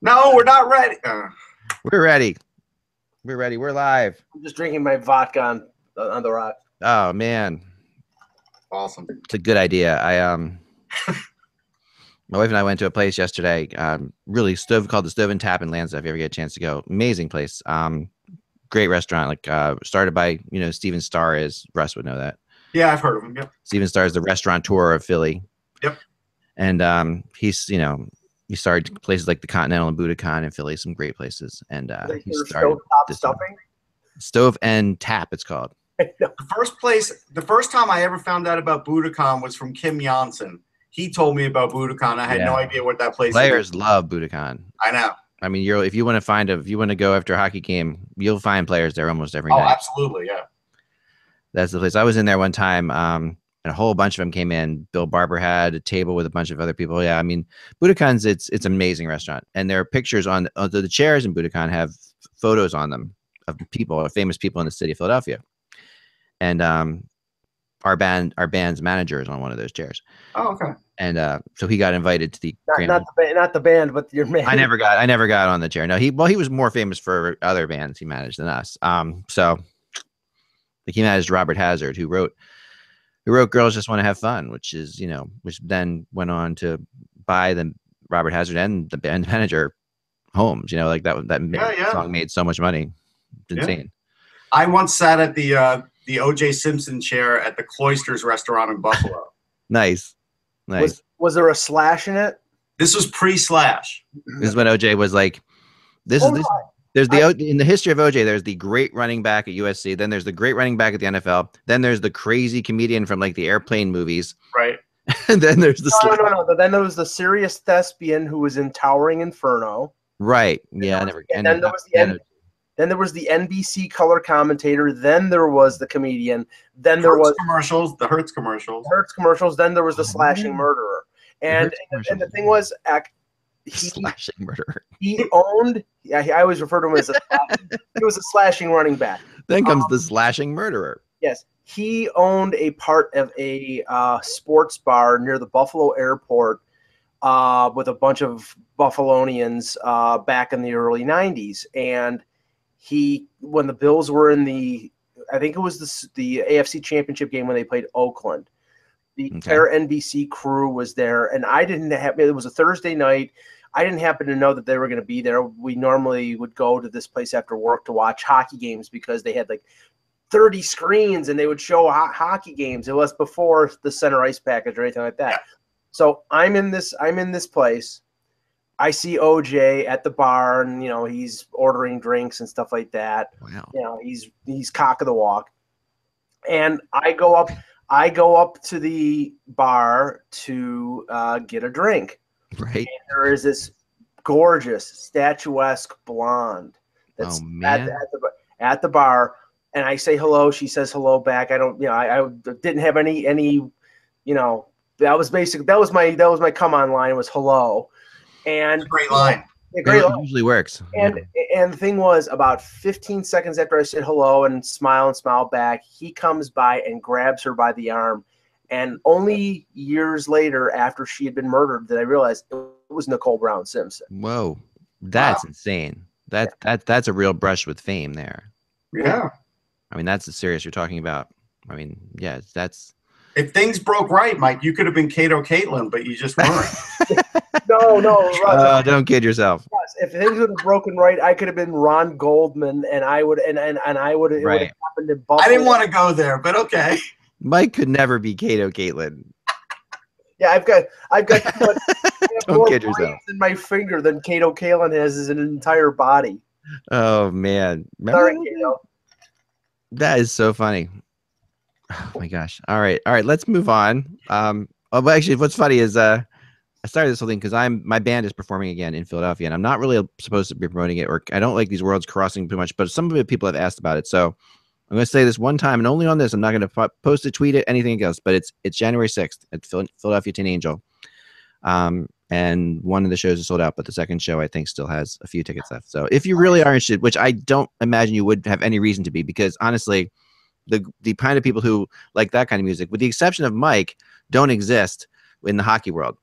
No, we're not ready. Uh, We're ready. We're ready. We're live. I'm just drinking my vodka on on the rock. Oh man, awesome. it's a good idea. I um, my wife and I went to a place yesterday. Um, really stove called the Stove and Tap in Lansdowne. If you ever get a chance to go, amazing place. Um, great restaurant. Like uh, started by you know Stephen Starr is Russ would know that. Yeah, I've heard of him. Yep. Stephen Starr is the restaurateur of Philly. Yep. And um, he's you know he started places like the Continental and Budokan in Philly, some great places. And uh, Like he started stuffing. Stove and Tap. It's called. The first place, the first time I ever found out about Budokan was from Kim Janssen. He told me about Budokan. I had no idea what that place Players is. love Budokan. I know. I mean, you're if you want to find a if you want to go after a hockey game, you'll find players there almost every Oh, night. absolutely. Yeah. That's the place. I was in there one time, um, and a whole bunch of them came in. Bill Barber had a table with a bunch of other people. Yeah, I mean, Budokan's it's it's an amazing restaurant, and there are pictures on uh, the, chairs in Budokan have photos on them of people, of famous people in the city of Philadelphia, and um, our band our band's manager is on one of those chairs, Oh, okay. and uh, so he got invited to the Not, not the band, not the band, but your man. I never got I never got on the chair. No, he well he was more famous for other bands he managed than us. Um, so like he managed Robert Hazard, who wrote who wrote "Girls Just Want to Have Fun," which is you know which then went on to buy the Robert Hazard and the band manager homes. You know, like that that ma- Yeah, yeah. song made so much money. It's Yeah. insane. I once sat at the uh, the O.J. Simpson chair at the Cloisters restaurant in Buffalo. Nice, nice. Was, was there a slash in it? this was pre-slash. this is when OJ was like, "This Oh, is this." No, There's the O in the history of OJ. There's the great running back at USC. Then there's the great running back at the NFL. Then there's the crazy comedian from like the airplane movies. Right. and then there's the no, no, no, no. Then there was the serious thespian who was in Towering Inferno. right. Yeah, I never. and then there was the and- end- Then there was the NBC color commentator. Then there was the comedian. Then there Hertz was commercials, the Hertz commercials. Hertz commercials. Then there was the Oh, slashing murderer. And Hertz and, and the thing was, ac- he, slashing murderer. he owned. Yeah, I always refer to him as a. he was a slashing running back. Then comes Um, the slashing murderer. Yes, he owned a part of a uh, sports bar near the Buffalo airport uh, with a bunch of Buffalonians uh, back in the early '90s, and he when the Bills were in the, I think it was the the AFC Championship game when they played Oakland. The Okay. entire NBC crew was there, and I didn't have. It was a Thursday night. I didn't happen to know that they were going to be there. We normally would go to this place after work to watch hockey games because they had like 30 screens and they would show ho- hockey games. It was before the center ice package or anything like that. So I'm in this I'm in this place. I see OJ at the bar and you know he's ordering drinks and stuff like that. Wow. You know, he's he's cock of the walk. And I go up I go up to the bar to uh, get a drink. Right. There is this gorgeous statuesque blonde that's Oh, at, man. at the at the bar, and I say hello. She says hello back. I don't, you know, I, I didn't have any any, you know, that was basic. That was my that was my come on line was hello, and Great line. yeah, great. It usually works. And and the thing was, about 15 seconds after I said hello and smile and smile back, he comes by and grabs her by the arm. And only years later, after she had been murdered, did I realize it was Nicole Brown Simpson. Whoa, that's insane. That that that's a real brush with fame there. Yeah. I mean, that's the serious you're talking about. I mean, yeah, that's If things broke right, Mike, you could have been Kato Kaelin, but you just weren't. No, no, Russ, uh, don't kid yourself. If things would have broken right, I could have been Ron Goldman, and I would, and and, and I would, it would have happened in Buffalo. I didn't want to go there, but okay. Mike could never be Kato Kaelin. Yeah, I've got, I've got I have Don't more kid yourself. in my finger than Kato Kaelin has as an entire body. Oh man, Remember Sorry, Kato. that is so funny. Oh my gosh. All right, all right. Let's move on. Um, oh, but actually, what's funny is uh, I started this whole thing because I'm my band is performing again in Philadelphia, and I'm not really supposed to be promoting it, or I don't like these worlds crossing too much. But some of the people have asked about it, so I'm going to say this one time and only on this. I'm not going to post it, tweet it, anything else. But it's it's January 6th at Philadelphia Tin Angel, um, and one of the shows is sold out, but the second show I think still has a few tickets left. So if you really are interested, which I don't imagine you would have any reason to be, because honestly, the the kind of people who like that kind of music, with the exception of Mike, don't exist in the hockey world.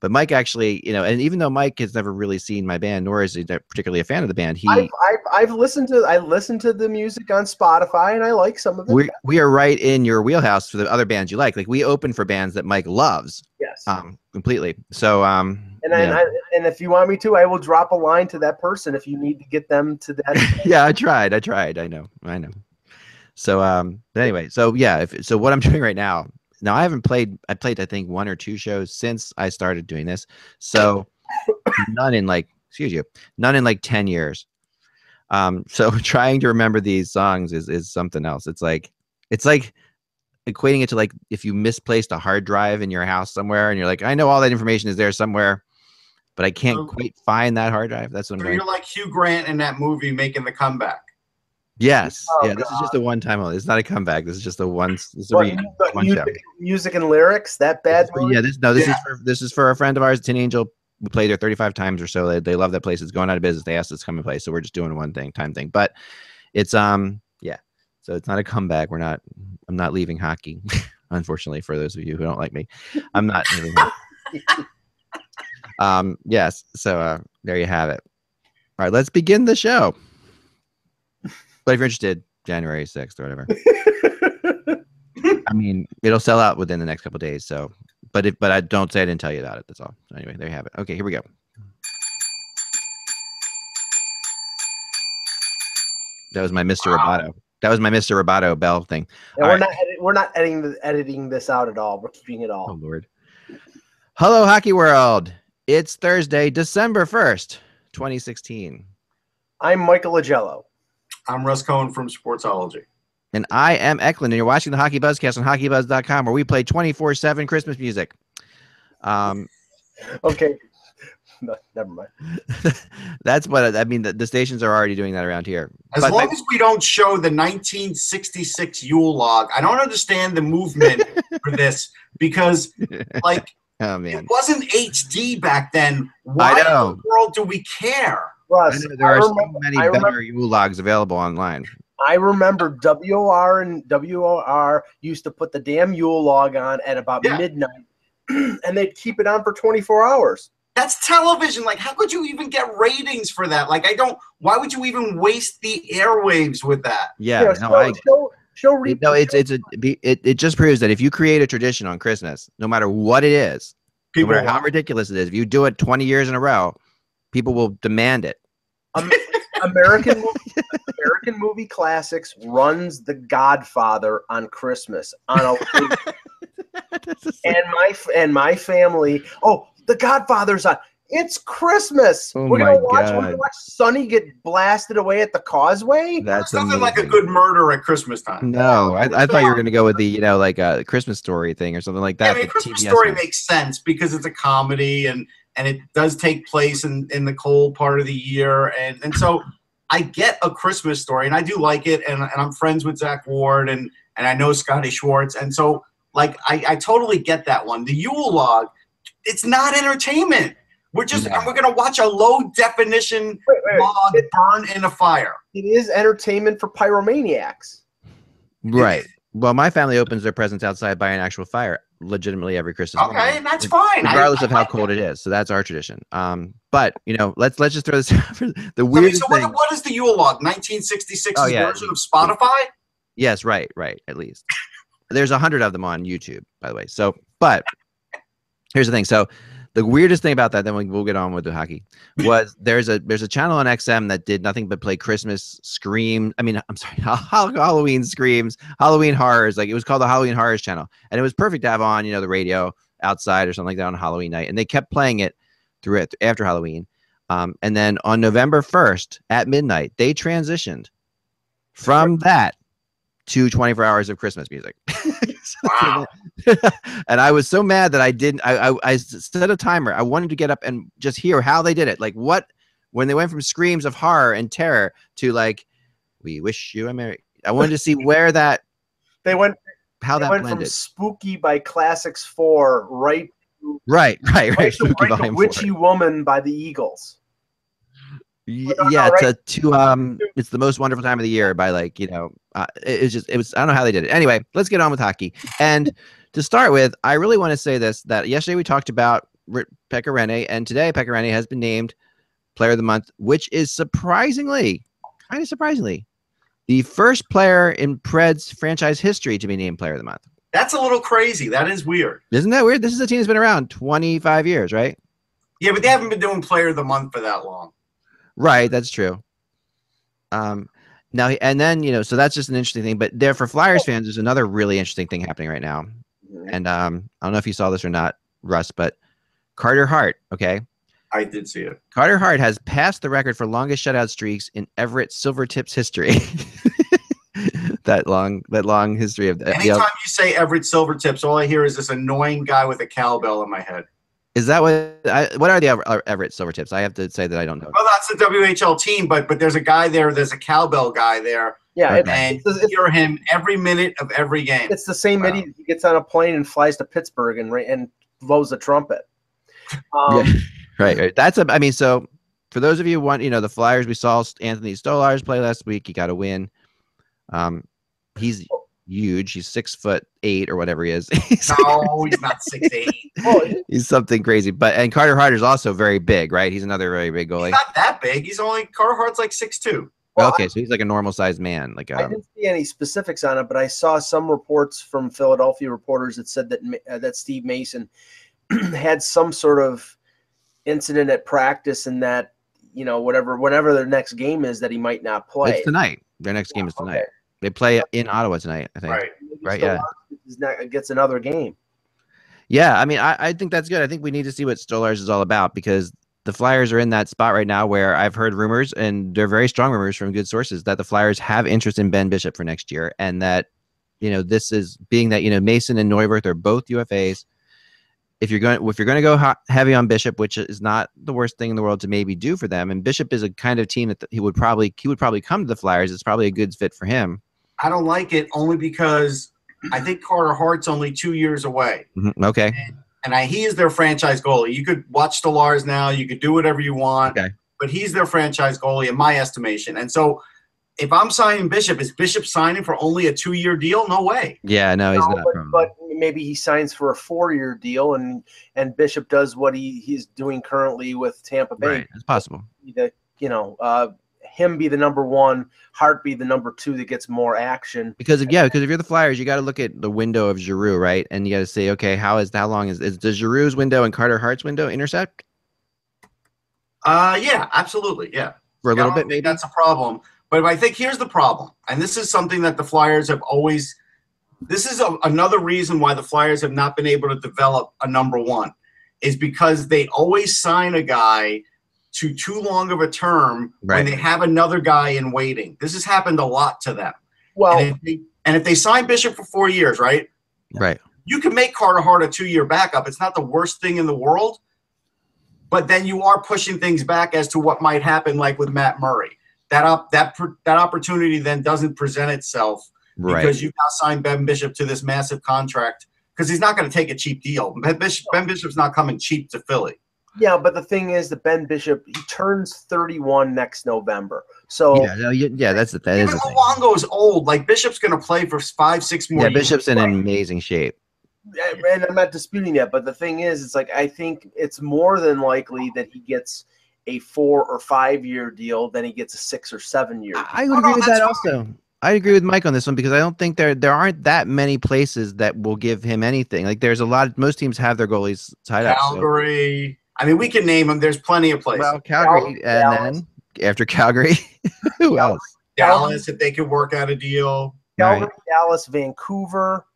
But Mike actually, you know, and even though Mike has never really seen my band, nor is he particularly a fan of the band, he I've, I've, I've listened to I listened to the music on Spotify and I like some of it. we we are right in your wheelhouse for the other bands you like. Like we open for bands that Mike loves, yes. um, completely. So um, and I, yeah. I, and if you want me to, I will drop a line to that person if you need to get them to that. yeah, I tried. I tried. I know. I know. So um anyway, so yeah, if so what I'm doing right now. Now I haven't played I played I think one or two shows since I started doing this. So none in like excuse you, none in like 10 years. Um so trying to remember these songs is is something else. It's like it's like equating it to like if you misplaced a hard drive in your house somewhere and you're like I know all that information is there somewhere but I can't So- quite find that hard drive. That's what I'm you're like Hugh Grant in that movie making the comeback. Yes. Oh, yeah, this is just a one time only. It's not a comeback. This is just a one this is a What, re- but one show. music, music and lyrics, that This bad. is movie? yeah, this no, this Yeah. is for this is for a friend of ours, Tin Angel. We played there 35 times or so. They, they love that place. It's going out of business. They asked us to come and play. So we're just doing one thing, time thing. But it's um yeah. So it's not a comeback. We're not I'm not leaving hockey. Unfortunately, for those of you who don't like me. I'm not leaving hockey. Um yes, so uh there you have it. All right, let's begin the show. But if you're interested, January 6th or whatever. I mean, it'll sell out within the next couple days. So, but if but I don't say I didn't tell you about it. That's all. So anyway, there you have it. Okay, here we go. That was my Mr. Wow. Roboto. That was my Mr. Roboto bell thing. All we're right. not edit, we're not editing the, editing this out at all. We're keeping it all. Oh. Lord. Hello, Hockey World. It's Thursday, December first, 2016, I'm Michael Augello. I'm Russ Cohen from Sportsology. and I am Eklund, and you're watching the Hockey Buzzcast on HockeyBuzz.com, where we play 24/7 Christmas music. Um, Okay. No, never mind. that's what I mean. The, the stations are already doing that around here. As But long my- as we don't show the 1966 Yule log, I don't understand the movement for this because, like, Oh man, it wasn't HD back then. Why I in know. the world do we care? I Russ, know there I are so many I better remember- Yule logs available online. I remember WOR and WOR used to put the damn Yule log on at about Yeah. midnight, and they'd keep it on for 24 hours. That's television. Like, how could you even get ratings for that? Like, I don't. Why would you even waste the airwaves with that? Yeah, You know, no, show, I show, show re- no, it's it's a it, it just proves that if you create a tradition on Christmas, no matter what it is, no People, matter how ridiculous it is, if you do it 20 years in a row, people will demand it. American movie, American movie classics runs The Godfather on Christmas on a and my and my family. Oh, The Godfather's on. It's Christmas. Oh we're gonna watch. We're gonna watch Sonny get blasted away at the causeway. That's something like a good murder at Christmas time. No, I, I thought you were going to go with the you know like a Christmas story thing or something like Yeah, that. I mean, Christmas TBS Story makes sense because it's a comedy and and it does take place in in the cold part of the year, and and so I get a Christmas story, and I do like it, and, and I'm friends with Zack Ward, and and I know Scotty Schwartz, and so like I, I totally get that one. The Yule log, it's not entertainment. We're just No. and we're gonna watch a low definition Wait, wait, wait. log burn in a fire. It is entertainment for pyromaniacs. right. Well, my family opens their presents outside by an actual fire, legitimately every Christmas. Okay, morning. and that's fine. Regardless I of how like cold it is. So that's our tradition. Um, but you know, let's let's just throw this out for the So, weirdest so thing. what, what is the Yule log? 1966 Oh, yeah. version of Spotify? Yes, right, right. At least there's a hundred of them on YouTube, by the way. So, but here's the thing. So, the weirdest thing about that, then we, we'll get on with the hockey. Was there's a there's a channel on XM that did nothing but play Christmas scream. I mean, I'm sorry, Halloween screams, Halloween horrors. Like it was called the Halloween Horrors channel, and it was perfect to have on, you know, the radio outside or something like that on Halloween night. And they kept playing it through it after Halloween. Um, and then on November 1st at midnight, they transitioned from that to 24 hours of Christmas music. Wow. and I was so mad that I didn't. I, I I set a timer. I wanted to get up and just hear how they did it. Like what when they went from screams of horror and terror to like, "We wish you a merry." I wanted to see where that They went. how They that went from. Spooky by Classics Four right, Right, right, right. right, Spooky right Volume. Witchy Woman by the Eagles. Y- no, no, yeah, right. to, to um, it's the most wonderful time of the year by like you know, uh, it, it's just it was I don't know how they did it. Anyway, let's get on with hockey. And to start with, I really want to say this that yesterday we talked about R- Pekka Rinne, and today Pekka Rinne has been named Player of the Month, which is surprisingly, kind of surprisingly, the first player in Preds franchise history to be named Player of the Month. That's a little crazy. That is weird. Isn't that weird? This is a team that's been around 25 years, right? Yeah, but they haven't been doing Player of the Month for that long. Right, that's true. Um, now and then you know, so that's just an interesting thing. But there for Flyers fans, there's another really interesting thing happening right now. And um, I don't know if you saw this or not, Russ, but Carter Hart, okay, I did see it. Carter Hart has passed the record for longest shutout streaks in Everett Silvertips history. that long, that long history of the. Anytime you say Everett Silvertips, all I hear is this annoying guy with a cowbell in my head. Is that what? I, what are the Everett uh, Tips? I have to say that I don't know. Well, that's the WHL team, but but there's a guy there. There's a cowbell guy there, Yeah, it, and it's, you it's, hear him every minute of every game. it's the same Wow. idiot who gets on a plane and flies to Pittsburgh and ra- and blows a trumpet. Um, Yeah. Right, right. That's a. I mean, so for those of you who want, you know, the Flyers, we saw Anthony Stolarz play last week. He got a win. Um, he's huge. He's six foot eight or whatever he is. he's, no, he's not six eight. oh, he's something crazy. But and Carter Hart is also very big, right? He's another very big He's goalie. not that big. He's only Carter Hart's like six two. well, okay, so he's like a normal sized man. Like I um, didn't see any specifics on it, but I saw some reports from Philadelphia reporters that said that uh, that Steve Mason had some sort of incident at practice, and that you know whatever whatever their next game is, that he might not play. it's tonight. Their next game is tonight. Okay. They play in Ottawa tonight, I think. Right. Right, yeah. not- gets another game. Yeah, I mean, I, I think that's good. I think we need to see what Stolarz is all about because the Flyers are in that spot right now where I've heard rumors, and they're very strong rumors from good sources, that the Flyers have interest in Ben Bishop for next year, and that you know this is being that you know Mason and Neuwirth are both UFAs. If you're going if you're going to go heavy on Bishop, which is not the worst thing in the world to maybe do for them, and Bishop is a kind of team that he would probably he would probably come to the Flyers. It's probably a good fit for him. I don't like it only because I think Carter Hart's only two years away. Mhm, Okay, and I, he is their franchise goalie. You could watch Stolarz now. You could do whatever you want. Okay. But he's their franchise goalie in my estimation. And so if I'm signing Bishop, is Bishop signing for only a two year deal? No way. yeah, no, he's No, not. but, from- but maybe he signs for a four-year deal, and and Bishop does what he he's doing currently with Tampa Bay. right, it's possible. That you know, uh, him be the number one, Hart be the number two that gets more action. Because if, yeah, because if you're the Flyers, you got to look at the window of Giroux, right? And you got to say, okay, how is how long is, is does Giroux's window and Carter Hart's window intersect Uh, yeah, absolutely. Yeah. for a I little bit, maybe? That's a problem. But I think here's the problem. And this is something that the Flyers have always, this is a, another reason why the Flyers have not been able to develop a number one, is because they always sign a guy to too long of a term Right. when they have another guy in waiting. This has happened a lot to them. Well, And if, they, and if they sign Bishop for four years, right? Right. You can make Carter Hart a two-year backup. It's not the worst thing in the world, but then you are pushing things back as to what might happen, like with Matt Murray. That up that pr- that opportunity then doesn't present itself Right. because you now signed Ben Bishop to this massive contract because he's not going to take a cheap deal. Ben, Bishop, ben Bishop's not coming cheap to Philly. Yeah, but the thing is that Ben Bishop he turns 31 next November, so yeah, no, you- yeah, that's the that is Even the thing. Luongo's old. Like Bishop's going to play for five, six more. Yeah, years. Bishop's in amazing shape. and I'm not disputing that, but the thing is, it's like I think it's more than likely that he gets a four or five year deal than he gets a six or seven year. I, I would Oh, no, agree with that's that also. I agree with Mike on this one because I don't think there there aren't that many places that will give him anything. Like there's a lot. Most teams have their goalies tied up. so- Calgary. I mean, we can name them. There's plenty of places. Well, Calgary, and then after Calgary, who else? Dallas, if they could work out a deal. Calgary, Right. Dallas, Vancouver,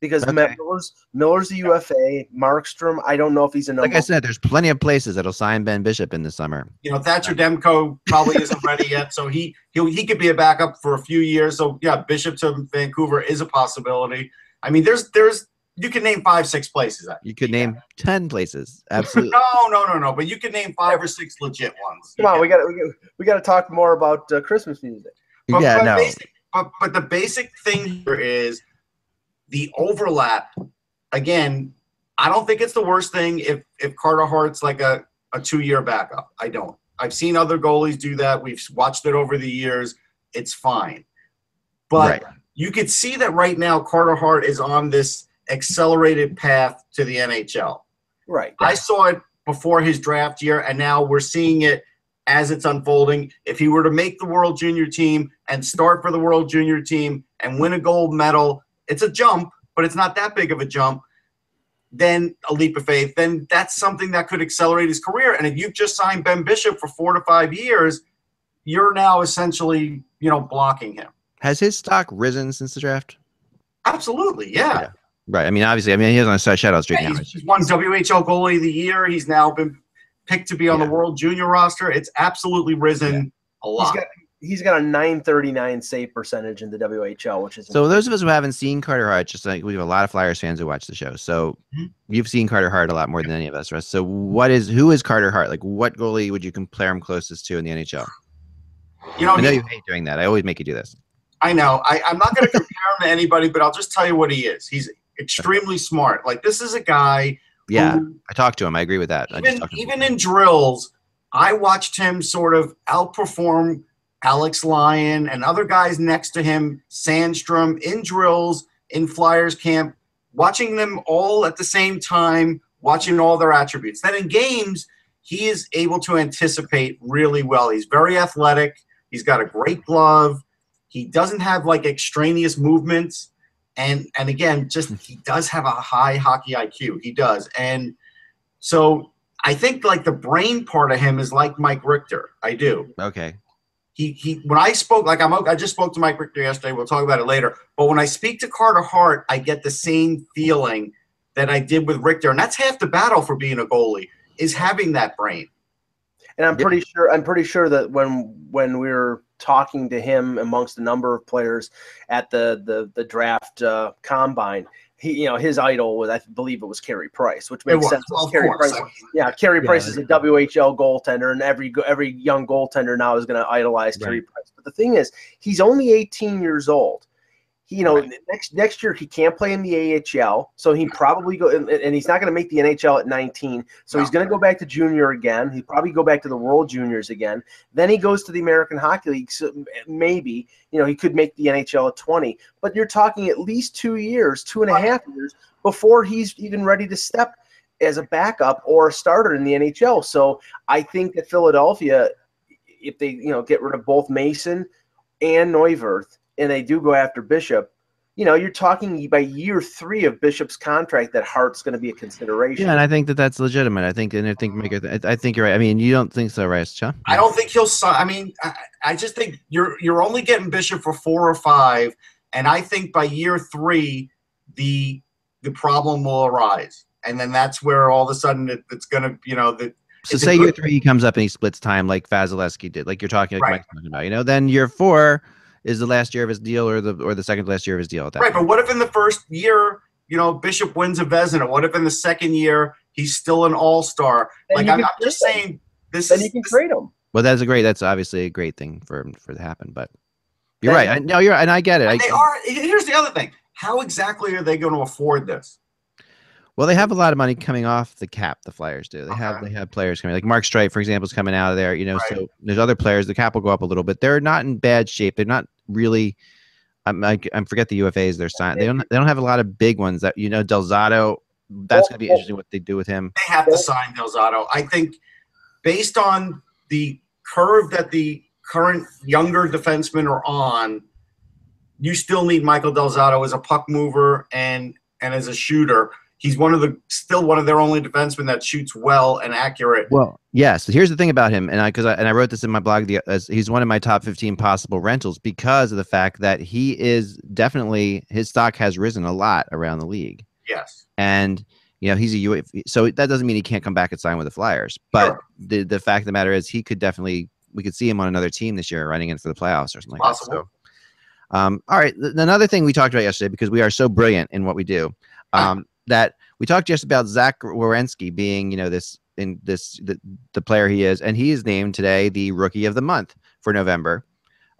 because Okay. Miller's Miller's the UFA. Markstrom, I don't know if he's a number. Like I said, there's plenty of places that'll sign Ben Bishop in the summer. You know, Thatcher um, Demko probably isn't ready yet, so he he he could be a backup for a few years. So yeah, Bishop to Vancouver is a possibility. I mean, there's there's you can name five, six places. You could name ten places. Absolutely. No, no, no, no. But you can name five or six legit ones. Come on, we got we got we got to talk more about uh, Christmas music. But, yeah, but no. Basic, but but the basic thing here is the overlap. Again, I don't think it's the worst thing if if Carter Hart's like a a two year backup. I don't. I've seen other goalies do that. We've watched it over the years. It's fine, but Right. you could see that right now Carter Hart is on this accelerated path to the NHL. Right. I saw it before his draft year, and now we're seeing it as it's unfolding. If he were to make the World Junior team and start for the World Junior team and win a gold medal, it's a jump, but it's not that big of a jump. Then a leap of faith. Then that's something that could accelerate his career. And if you've just signed Ben Bishop for four to five years, you're now essentially, you know, blocking him. Has his stock risen since the draft? Absolutely, yeah. Yeah. Right. I mean, obviously, I mean, he's on a shutout streak Yeah, now. he's, he's won WHL goalie of the year. He's now been picked to be on Yeah. the World Junior roster. It's absolutely risen a He's lot. got he's got a 939 save percentage in the WHL, which is So those of us who haven't seen Carter Hart, just like we have a lot of Flyers fans who watch the show. So Mhm. you've seen Carter Hart a lot more than any of us, Russ. So what is who is Carter Hart? Like what goalie would you compare him closest to in the NHL? you know, I know he- you hate doing that. I always make you do this. I know. I, I'm not going to compare him to anybody, but I'll just tell you what he is. He's extremely smart. Like this is a guy. Yeah, who, I talked to him. I agree with that. I just even talked to him. even in drills, I watched him sort of outperform Alex Lyon and other guys next to him, Sandstrom in drills in Flyers camp, watching them all at the same time, watching all their attributes. Then in games, he is able to anticipate really well. He's very athletic. He's got a great glove. He doesn't have like extraneous movements. And and again, just hmm. he does have a high hockey IQ. He does. And so I think like the brain part of him is like Mike Richter. I do. okay. He he when I spoke like I'm I just spoke to Mike Richter yesterday. We'll talk about it later. But when I speak to Carter Hart, I get the same feeling that I did with Richter, and that's half the battle for being a goalie is having that brain. And I'm Yeah. pretty sure I'm pretty sure that when when we were talking to him amongst a number of players at the the the draft uh, combine, he you know his idol was I believe it was Carey Price, which makes was, sense. well, Carey course. Price, yeah, Carey Yeah, Price is a WHL goaltender, and every every young goaltender now is going to idolize Carey Price. But the thing is, he's only 18 years old. He, you know, Right. next next year he can't play in the AHL, so he probably go and, and he's not going to make the NHL at 19. So he's going to go back to junior again. He probably go back to the World Juniors again. Then he goes to the American Hockey League. So maybe you know he could make the NHL at 20. But you're talking at least two years, two and a half years before he's even ready to step as a backup or a starter in the NHL. So I think that Philadelphia, if they you know get rid of both Mason and Neuwirth, and they do go after Bishop, you know you're talking by year three of Bishop's contract that Hart's going to be a consideration. Yeah, and I think that that's legitimate. I think, and I think, make it, I I think you're right. I mean, you don't think so, right, Chuck? I don't think he'll. si- I mean, I, I just think you're you're only getting Bishop for four or five, and I think by year three, the the problem will arise, and then that's where all of a sudden it, it's going to, you know, the So say year good- three he comes up and he splits time like Vasilevskiy did, like you're talking, like Right. Mike's talking about. You know, then year four is the last year of his deal, or the or the second last year of his deal. At that right. point. But what if in the first year, you know, Bishop wins a Vezina? What if in the second year he's still an All Star? Then Like I'm, I'm just him. saying, this Then is you can this- trade him. Well, that's a great. That's obviously a great thing for for to happen. But you're Then- right. I, no, you're and I get it. I, They are. Here's the other thing: how exactly are they going to afford this? well, they have a lot of money coming off the cap. The Flyers do. They have they have players coming like Mark Streit, for example, is coming out of there. You know, Right. so there's other players. The cap will go up a little bit. They're not in bad shape. They're not really. I'm I, I forget the UFAs they're signed. They don't they don't have a lot of big ones that you know Del Zotto. That's going to be interesting what they do with him. they have to sign Del Zotto. I think based on the curve that the current younger defensemen are on, you still need Michael Del Zotto as a puck mover and and as a shooter. He's one of the still one of their only defensemen that shoots well and accurate. Well, yes. Here's the thing about him, and I because I and I wrote this in my blog. The as he's one of my top 15 possible rentals because of the fact that he is definitely his stock has risen a lot around the league, Yes. and you know he's a UF, so that doesn't mean he can't come back and sign with the Flyers. But Sure. the the fact of the matter is he could definitely we could see him on another team this year running in for the playoffs or something like that. So, um, all right. th- another thing we talked about yesterday because we are so brilliant in what we do, Ah. um, that we talked just about Zach Werenski being, you know, this in this the, the player he is, and he is named today the rookie of the month for November.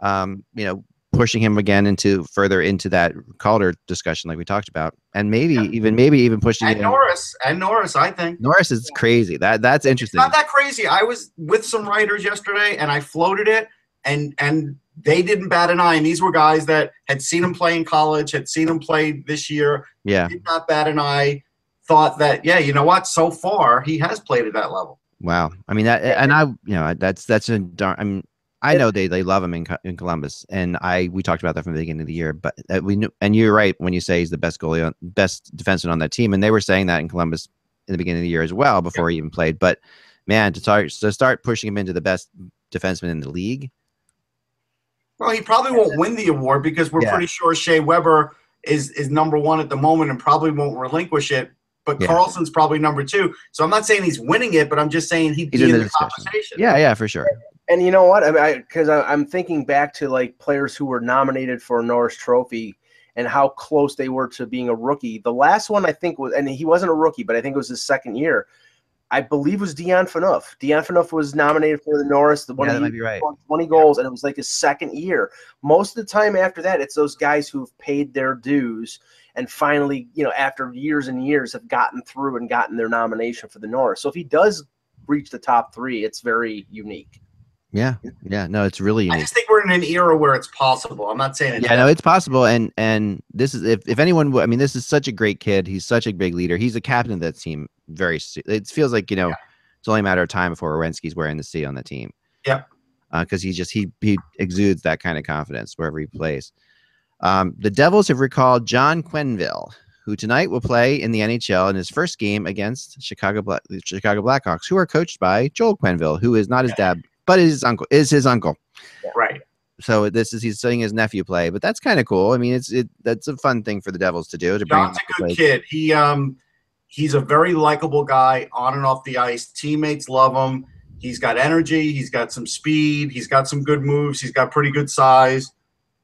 Um, you know, pushing him again into further into that Calder discussion like we talked about, and maybe Yeah. even maybe even pushing And. Norris, and Norris, I think. Norris is crazy. That that's It's interesting. not that crazy. I was with some writers yesterday and I floated it and and they didn't bat an eye. And these were guys that had seen him play in college, had seen him play this year, Yeah, did not bat an eye. thought that yeah, you know what? So far, he has played at that level. Wow. I mean that, and I, you know, that's that's a darn. I mean, I know they they love him in in Columbus, and I we talked about that from the beginning of the year. But we knew, and you're right when you say he's the best goalie, on, best defenseman on that team, and they were saying that in Columbus in the beginning of the year as well before yeah. he even played. But man, to start to start pushing him into the best defenseman in the league. Well, he probably won't win the award because we're yeah. pretty sure Shea Weber is is number one at the moment and probably won't relinquish it. But yeah. Karlsson's probably number two. So I'm not saying he's winning it, but I'm just saying he'd be in, in the, the conversation. Yeah, yeah, for sure. And you know what? I mean, because I'm thinking back to like players who were nominated for a Norris Trophy and how close they were to being a rookie. The last one I think was, and he wasn't a rookie, but I think it was his second year. I believe was Dion Phaneuf. Dion Phaneuf was nominated for the Norris. The one yeah, that might be right. 20 goals, and it was like his second year. Most of the time after that, it's those guys who've paid their dues and finally, you know, after years and years, have gotten through and gotten their nomination for the Norris. So if he does reach the top three, it's very unique. Yeah, yeah, no, it's really. Unique. I just think we're in an era where it's possible. I'm not saying. yeah, no, it's possible, and and this is if if anyone, I mean, this is such a great kid. He's such a big leader. He's a captain of that team. Very, it feels like you know, yeah. it's only a matter of time before Werenski's wearing the C on the team. Yep. Because uh, he just he he exudes that kind of confidence wherever he plays. Um, the Devils have recalled John Quenneville, who tonight will play in the NHL in his first game against Chicago Black, Chicago Blackhawks, who are coached by Joel Quenneville, who is not his dad but is his uncle is his uncle. Right. So this is he's seeing his nephew play, but that's kind of cool. I mean, it's it that's a fun thing for the Devils to do. To bring John's a good kid. He um he's a very likable guy on and off the ice. Teammates love him. He's got energy. He's got some speed. He's got some good moves. He's got pretty good size.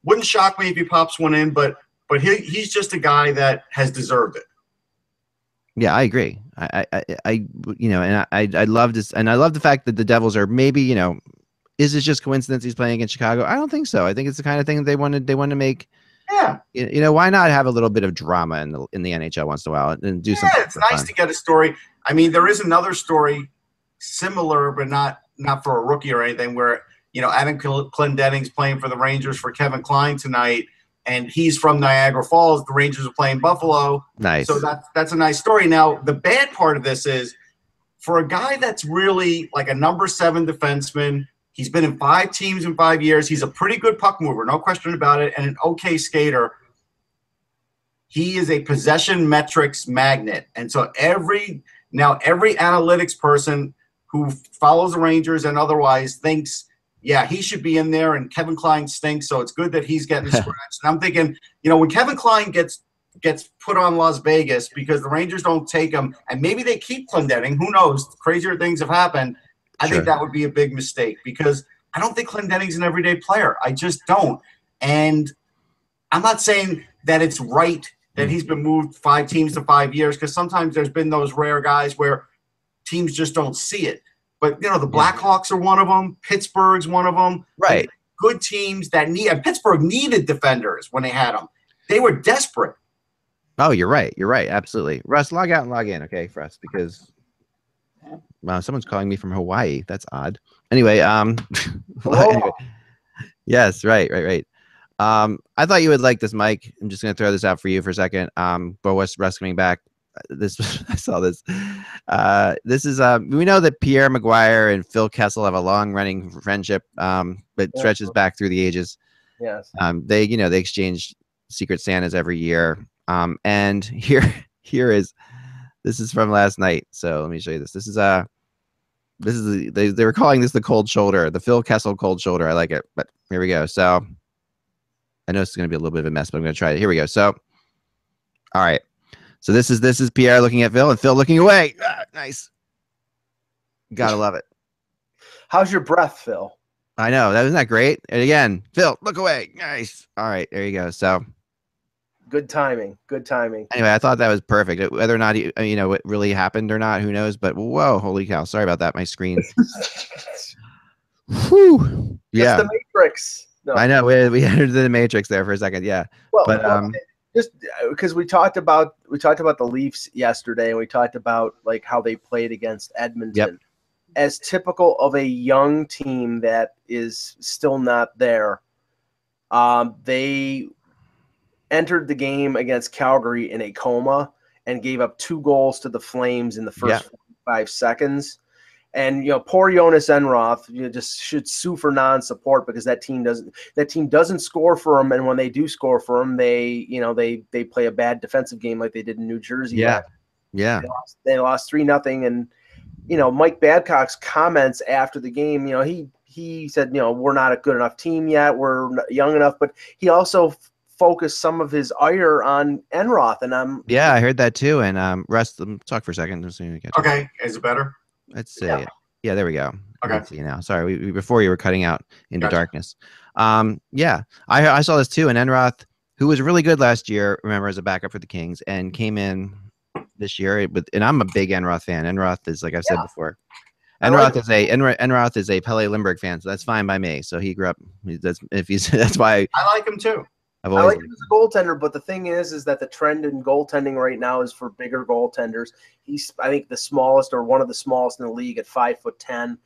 Wouldn't shock me if he pops one in, but but he, he's just a guy that has deserved it. Yeah, I agree. I, I, I, you know, and I, I love this, and I love the fact that the Devils are maybe, you know, is this just coincidence he's playing against Chicago? I don't think so. I think it's the kind of thing that they wanted. They want to make. Yeah. You, know, why not have a little bit of drama in the in the NHL once in a while and do something? yeah, something? it's nice fun. to get a story. I mean, there is another story similar, but not not for a rookie or anything, where you know Adam Clendening's playing for the Rangers for Kevin Klein tonight and he's from Niagara Falls. The Rangers are playing Buffalo. Nice. So that's that's a nice story. Now the bad part of this is for a guy that's really like a number seven defenseman. He's been in five teams in five years. He's a pretty good puck mover, no question about it, and an okay skater. He is a possession metrics magnet, and so every now every analytics person who follows the Rangers and otherwise thinks yeah, he should be in there. And Kevin Klein stinks, so it's good that he's getting scratched. and I'm thinking, you know, when Kevin Klein gets gets put on Las Vegas because the Rangers don't take him, and maybe they keep Clendening. Who knows? Crazier things have happened. I sure. think that would be a big mistake because I don't think Clendening's an everyday player. I just don't. And I'm not saying that it's right that he's been moved five teams to five years because sometimes there's been those rare guys where teams just don't see it. But you know, the Blackhawks are one of them. Pittsburgh's one of them. Right. Good teams that need. And Pittsburgh needed defenders when they had them. They were desperate. Oh, you're right. You're right. Absolutely. Russ, log out and log in, okay, for us because wow, someone's calling me from Hawaii. That's odd. Anyway, um, anyway. yes, right, right, right. Um, I thought you would like this, Mike. I'm just gonna throw this out for you for a second. Um, but West Russ coming back this I saw this. Uh, this is uh, we know that Pierre McGuire and Phil Kessel have a long running friendship, um, but yeah. stretches back through the ages. Yes. Um, they you know they exchange Secret Santas every year. Um, and here here is this is from last night. So let me show you this. This is uh this is the, they they were calling this the cold shoulder, the Phil Kessel cold shoulder. I like it, but here we go. So I know it's going to be a little bit of a mess, but I'm going to try it. Here we go. So all right. So this is this is Pierre looking at Phil and Phil looking away. Ah, nice. Gotta love it. How's your breath, Phil? I know that wasn't that great. And again, Phil, look away. Nice. All right, there you go. So good timing. Good timing. Anyway, I thought that was perfect. Whether or not you know it really happened or not, who knows? But whoa, holy cow! Sorry about that. My screen. Whew. Yeah. the Matrix. No. I know we, we entered the Matrix there for a second. Yeah. Well, but um, just because uh, we talked about we talked about the Leafs yesterday, and we talked about like how they played against Edmonton. Yep. As typical of a young team that is still not there, um, they entered the game against Calgary in a coma, and gave up two goals to the Flames in the first five seconds. And you know, poor Jonas Enroth, you know, just should sue for non-support because that team doesn't that team doesn't score for him, and when they do score for him, they you know they they play a bad defensive game like they did in New Jersey. Yeah, yeah. They lost, they lost three nothing, and you know Mike Babcock's comments after the game, you know he he said, you know, we're not a good enough team yet, we're young enough, but he also focused some of his ire on Enroth, and I'm yeah, I heard that too. And um, Russ, let me talk for a second. Okay, is it better? Let's see. Yeah. yeah, there we go. Okay. Let's see now. Sorry, we, we, before you were cutting out into gotcha. darkness. Um, yeah, I I saw this too. And Enroth, who was really good last year, remember as a backup for the Kings, and came in this year. With and I'm a big Enroth fan. Enroth is like I've said yeah. before. Enroth like is a Enroth is a Pelle Lindbergh fan, so that's fine by me. So he grew up. That's if he's that's why I like him too. I've always I like him as a goaltender, but the thing is, is that the trend in goaltending right now is for bigger goaltenders. He's, I think, the smallest or one of the smallest in the league at five foot ten.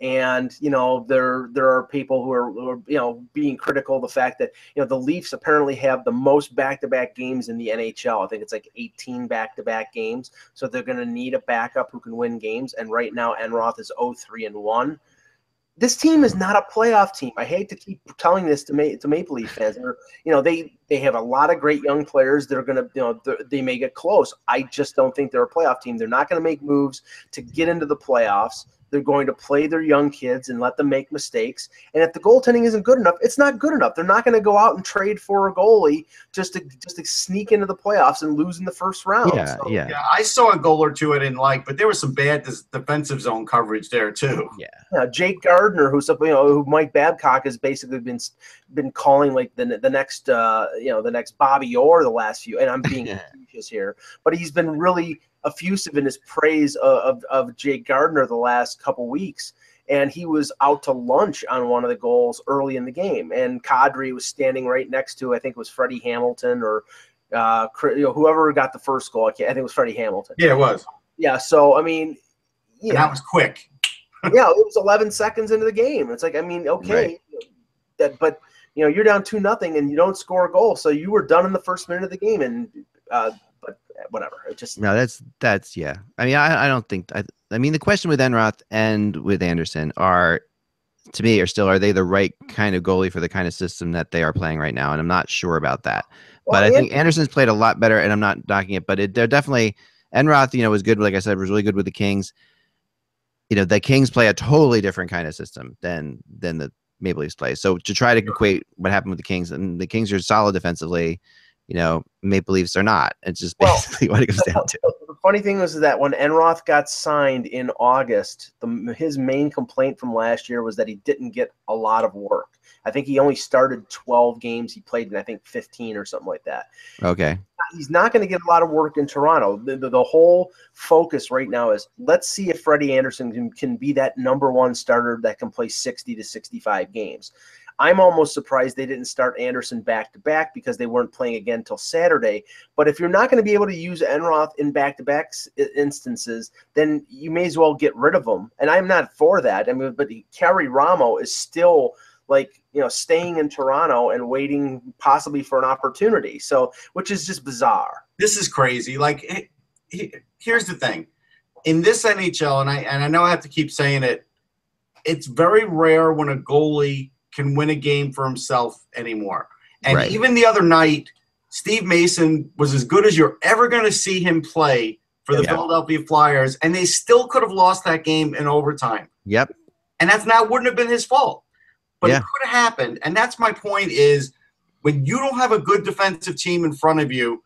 And you know there there are people who are, who are, you know being critical of the fact that you know the Leafs apparently have the most back to back games in the NHL. I think it's like 18 back to back games, so they're going to need a backup who can win games. And right now Enroth is 0-3 and one this team is not a playoff team. I hate to keep telling this to, Ma- to Maple Leaf fans. They're, you know, they they have a lot of great young players. They're gonna, you know, they may get close. I just don't think they're a playoff team. They're not going to make moves to get into the playoffs. They're going to play their young kids and let them make mistakes. And if the goaltending isn't good enough, it's not good enough. They're not going to go out and trade for a goalie just to just to sneak into the playoffs and lose in the first round. Yeah, so, yeah. yeah. I saw a goal or two I didn't like, but there was some bad defensive zone coverage there too. Yeah. yeah Jake Gardiner, who's you know who Mike Babcock has basically been been calling like the the next uh, you know the next Bobby Orr the last few, and I'm being facetious here, but he's been really effusive in his praise of, of, of Jake Gardiner the last couple weeks. And he was out to lunch on one of the goals early in the game. And Kadri was standing right next to, I think it was Freddie Hamilton or uh, you know, whoever got the first goal. I, think it was Freddie Hamilton. Yeah, it was. Yeah. So, I mean, yeah, that was quick. yeah, it was 11 seconds into the game. It's like, I mean, okay, right. that, but you know, you're down two nothing and you don't score a goal, so you were done in the first minute of the game, and uh, whatever. It just no. That's that's yeah. I mean, I I don't think I. I mean, the question with Enroth and with Andersen are, to me, are still are they the right kind of goalie for the kind of system that they are playing right now? And I'm not sure about that. Well, but I think Andersen's played a lot better, and I'm not knocking it. But it, they're definitely Enroth. You know, was good. Like I said, was really good with the Kings. You know, the Kings play a totally different kind of system than than the Maple Leafs play. So to try to equate what happened with the Kings, and the Kings are solid defensively you know, Maple Leafs or not. It's just basically well, what it comes down to. The funny thing was that when Enroth got signed in August, the, his main complaint from last year was that he didn't get a lot of work. I think he only started 12 games. He played in, I think, 15 or something like that. Okay. He's not going to get a lot of work in Toronto. The, the, the, whole focus right now is let's see if Freddie Andersen can, can be that number one starter that can play 60 to 65 games. I'm almost surprised they didn't start Andersen back to back because they weren't playing again until Saturday. But if you're not going to be able to use Enroth in back to back instances, then you may as well get rid of him. And I'm not for that. I mean, but Karri Ramo is still like you know staying in Toronto and waiting possibly for an opportunity. So, which is just bizarre. This is crazy. Like, here's the thing: in this NHL, and I and I know I have to keep saying it, it's very rare when a goalie can win a game for himself anymore. And right. even the other night, Steve Mason was as good as you're ever going to see him play for the. Philadelphia Flyers, and they still could have lost that game in overtime. Yep. And that's not wouldn't have been his fault, but yeah. it could have happened. And that's my point: is when you don't have a good defensive team in front of you,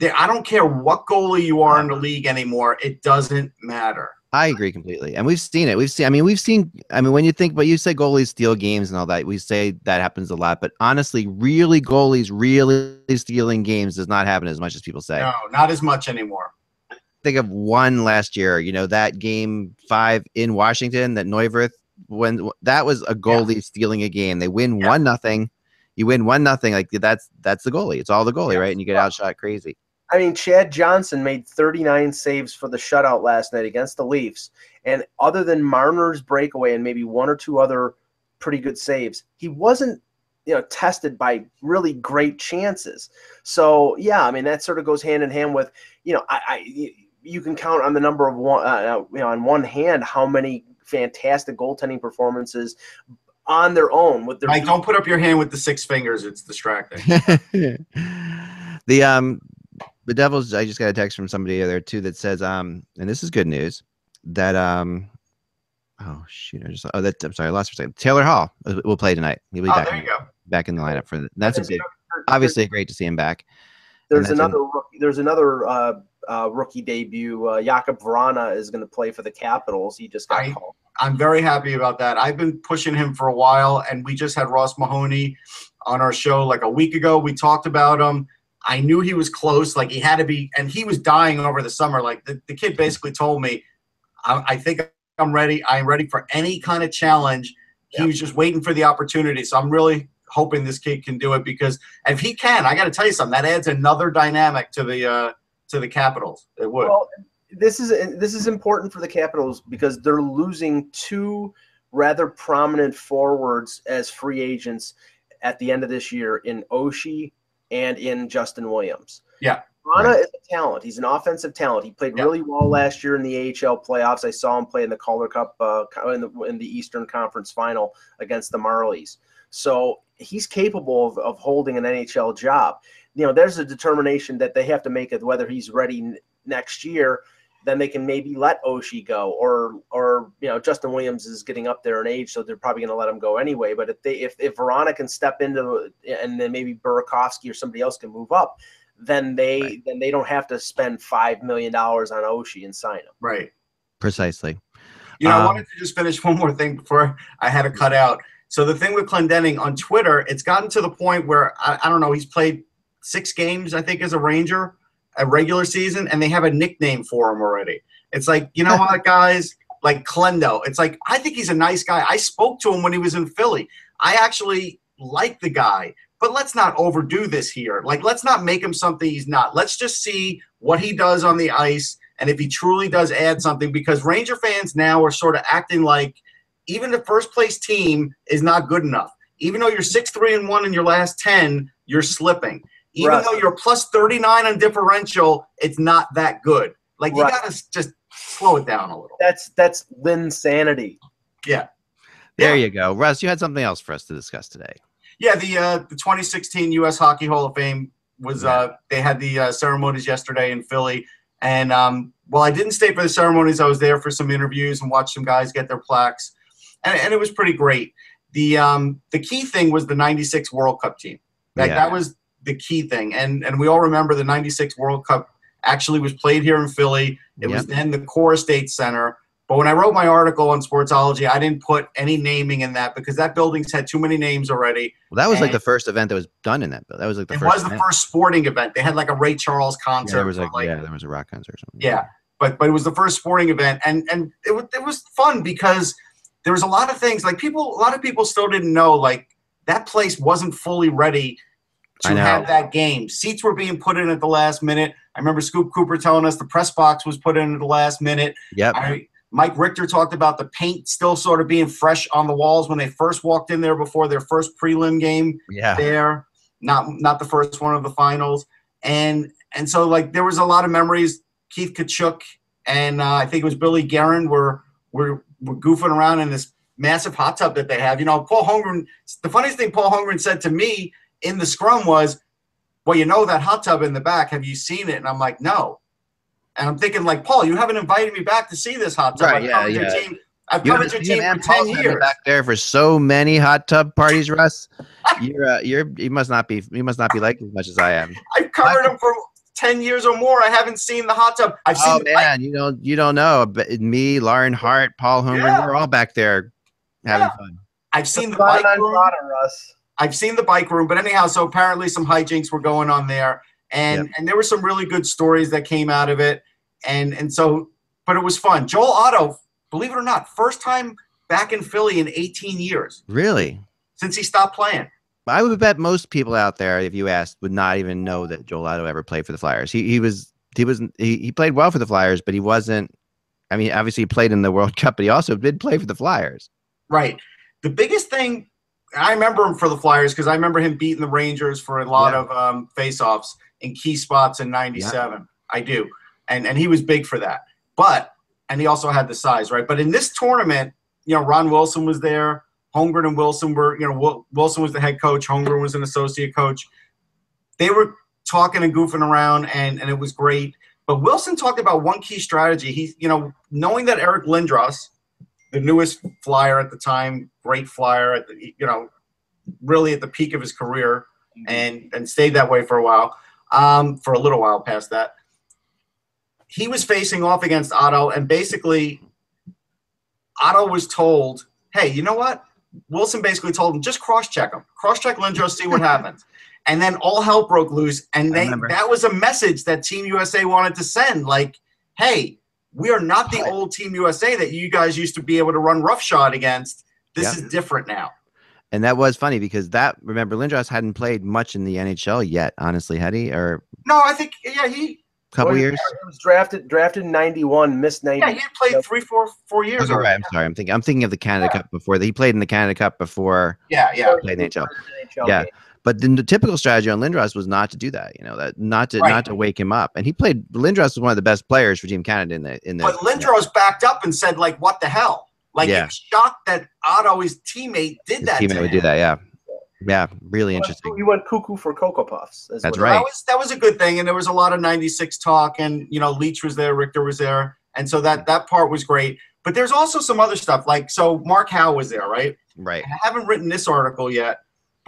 I don't care what goalie you are in the league anymore. It doesn't matter. I agree completely, and we've seen it. We've seen. I mean, we've seen. I mean, when you think, but you say goalies steal games and all that. We say that happens a lot, but honestly, really, goalies really stealing games does not happen as much as people say. No, not as much anymore. Think of one last year. You know that game five in Washington that Neuwirth when that was a goalie yeah. stealing a game. They win yeah. one nothing. You win one nothing. Like that's that's the goalie. It's all the goalie, yeah. right? And you get outshot crazy. I mean, Chad Johnson made 39 saves for the shutout last night against the Leafs. And other than Marner's breakaway and maybe one or two other pretty good saves, he wasn't you know tested by really great chances. So yeah, I mean that sort of goes hand in hand with you know I, I you can count on the number of one uh, uh you know on one hand how many fantastic goaltending performances on their own with their Mike, don't put up your hand with the six fingers. It's distracting. the um the Devils. I just got a text from somebody there too that says um and this is good news that um oh shoot I just oh that I'm sorry I lost for a second. Taylor Hall will play tonight. He'll be Oh, back there in, you go. back in the lineup for the, that's a There's big obviously great to see him back. There's And that's another rookie, there's another uh, uh, rookie debut. Uh, Jakob Vrana is going to play for the Capitals. He just got I- called. I'm very happy about that. I've been pushing him for a while, and we just had Ross Mahoney on our show like a week ago. We talked about him. I knew he was close, like he had to be, and he was dying over the summer. Like the, the kid basically told me, I, I think I'm ready. I'm ready for any kind of challenge. He Yeah. was just waiting for the opportunity. So I'm really hoping this kid can do it because if he can, I got to tell you something. That adds another dynamic to the uh, to the Capitals. It would. Well, this is this is important for the Capitals because they're losing two rather prominent forwards as free agents at the end of this year in Oshie and in Justin Williams. Yeah. Vrana Right. is a talent. He's an offensive talent. He played Yeah. really well last year in the AHL playoffs. I saw him play in the Calder Cup uh, in the in the Eastern Conference Final against the Marlies. So he's capable of, of holding an NHL job. You know, there's a determination that they have to make of whether he's ready n- next year. Then they can maybe let Oshie go, or or you know Justin Williams is getting up there in age, so they're probably going to let him go anyway. But if they if if Vrana can step into and then maybe Burakovsky or somebody else can move up, then they Right. then they don't have to spend five million dollars on Oshie and sign him. right. Precisely. You know, I Um, wanted to just finish one more thing before I had to cut out. So the thing with Clendenning on Twitter, it's gotten to the point where I, I don't know. He's played six games, I think, as a Ranger, a regular season, and they have a nickname for him already. It's like, you know what, guys? Like Clendo. It's like I think he's a nice guy. I spoke to him when he was in Philly. I actually like the guy, but let's not overdo this here. Like, let's not make him something he's not. Let's just see what he does on the ice and if he truly does add something because Ranger fans now are sort of acting like even the first place team is not good enough. Even though you're six three and one in your last ten, you're slipping. Even Right. though you're plus thirty nine on differential, it's not that good. Like you Right. gotta just slow it down a little. That's that's Lynn sanity. Yeah. There Yeah. you go. Russ, you had something else for us to discuss today. Yeah, the uh, the 2016 U.S. Hockey Hall of Fame was Yeah. uh, they had the uh, ceremonies yesterday in Philly, and um, well, I didn't stay for the ceremonies. I was there for some interviews and watched some guys get their plaques, and, and it was pretty great. The um, the key thing was the '96 World Cup team. Like Yeah. that was the key thing, and and we all remember the '96 World Cup actually was played here in Philly. It was Yep. then the Core State Center. But when I wrote my article on Sportsology, I didn't put any naming in that because that building's had too many names already. Well, that was like the first event that was done in that. That was like the it first. was the event. first sporting event. They had like a Ray Charles Yeah, concert. there was for, like, yeah, there was a rock concert or something. yeah. But but it was the first sporting event, and and it was it was fun because there was a lot of things like people. A lot of people still didn't know like that place wasn't fully ready to have that game. Seats were being put in at the last minute. I remember Scoop Cooper telling us the press box was put in at the last minute. Yep. I, Mike Richter talked about the paint still sort of being fresh on the walls when they first walked in there before their first prelim game Yeah. there, not not the first one of the finals, and and so like there was a lot of memories. Keith Tkachuk and uh, I think it was Billy Guerin were were were goofing around in this massive hot tub that they have. You know, Paul Holmgren. The funniest thing Paul Holmgren said to me in the scrum was, "Well, you know that hot tub in the back. Have you seen it?" And I'm like, "No." And I'm thinking like, Paul, you haven't invited me back to see this hot tub. Right, I've yeah, covered your yeah. team. I've You covered your team man, for ten Paul's years. back there for so many hot tub parties, Russ. You're uh, you're you must not be you must not be like as much as I am. I've covered them for ten years or more. I haven't seen the hot tub. I've Oh seen the bike- man, you don't you don't know. But me, Lauren Hart, Paul Holmgren, Yeah. we're all back there having Yeah. fun. I've seen the Run bike room. Russ. I've seen the bike room, but anyhow, so apparently some hijinks were going on there, and and there were some really good stories that came out of it, and and so, but it was fun. Joel Otto, believe it or not, first time back in Philly in 18 years Really? since he stopped playing. I would bet most people out there, if you asked, would not even know that Joel Otto ever played for the Flyers. He he was he was he, he played well for the Flyers, but he wasn't. I mean, obviously he played in the World Cup, but he also did play for the Flyers. Right. The biggest thing I remember him for the Flyers because I remember him beating the Rangers for a lot Yeah. of um, face-offs in key spots in '97. I do, and and he was big for that. But and he also had the size, right? But in this tournament, you know, Ron Wilson was there. Holmgren and Wilson were, you know, Wilson was the head coach. Holmgren was an associate coach. They were talking and goofing around, and and it was great. But Wilson talked about one key strategy. He, you know, knowing that Eric Lindros, the newest flyer at the time, great flyer, at the, you know, really at the peak of his career, and and stayed that way for a while, um, for a little while past that. He was facing off against Otto, and basically, Otto was told, "Hey, you know what?" Wilson basically told him, "Just cross-check him, cross-check Lindros, see what happens." And then all hell broke loose, and they that was a message that Team USA wanted to send, like, "Hey, we are not the old Team USA that you guys used to be able to run roughshod against. This Yeah. is different now." And that was funny because that remember Lindros hadn't played much in the NHL yet, honestly, had he? Or No, I think yeah, he a couple Well, years? He was drafted drafted in '91, missed '90. yeah he had played three, four, four years Okay, right. I'm sorry. I'm thinking I'm thinking of the Canada Cup before. He played in the Canada Cup before Yeah, yeah. played in NHL. NHL Yeah. game. But the, the typical strategy on Lindros was not to do that, you know, that not to Right. not to wake him up. And he played Lindros was one of the best players for Team Canada in the in the But Lindros backed up and said, like, what the hell? Like, Yeah. he shocked that Otto, his teammate, did his that. teammate to would him. do that, yeah. Yeah, really He went- interesting. He went cuckoo for Cocoa Puffs. is That's what right. That was that was a good thing, and there was a lot of '96 talk, and you know, Leetch was there, Richter was there, and so that that part was great. But there's also some other stuff, like so Mark Howe was there, right? Right. I haven't written this article yet,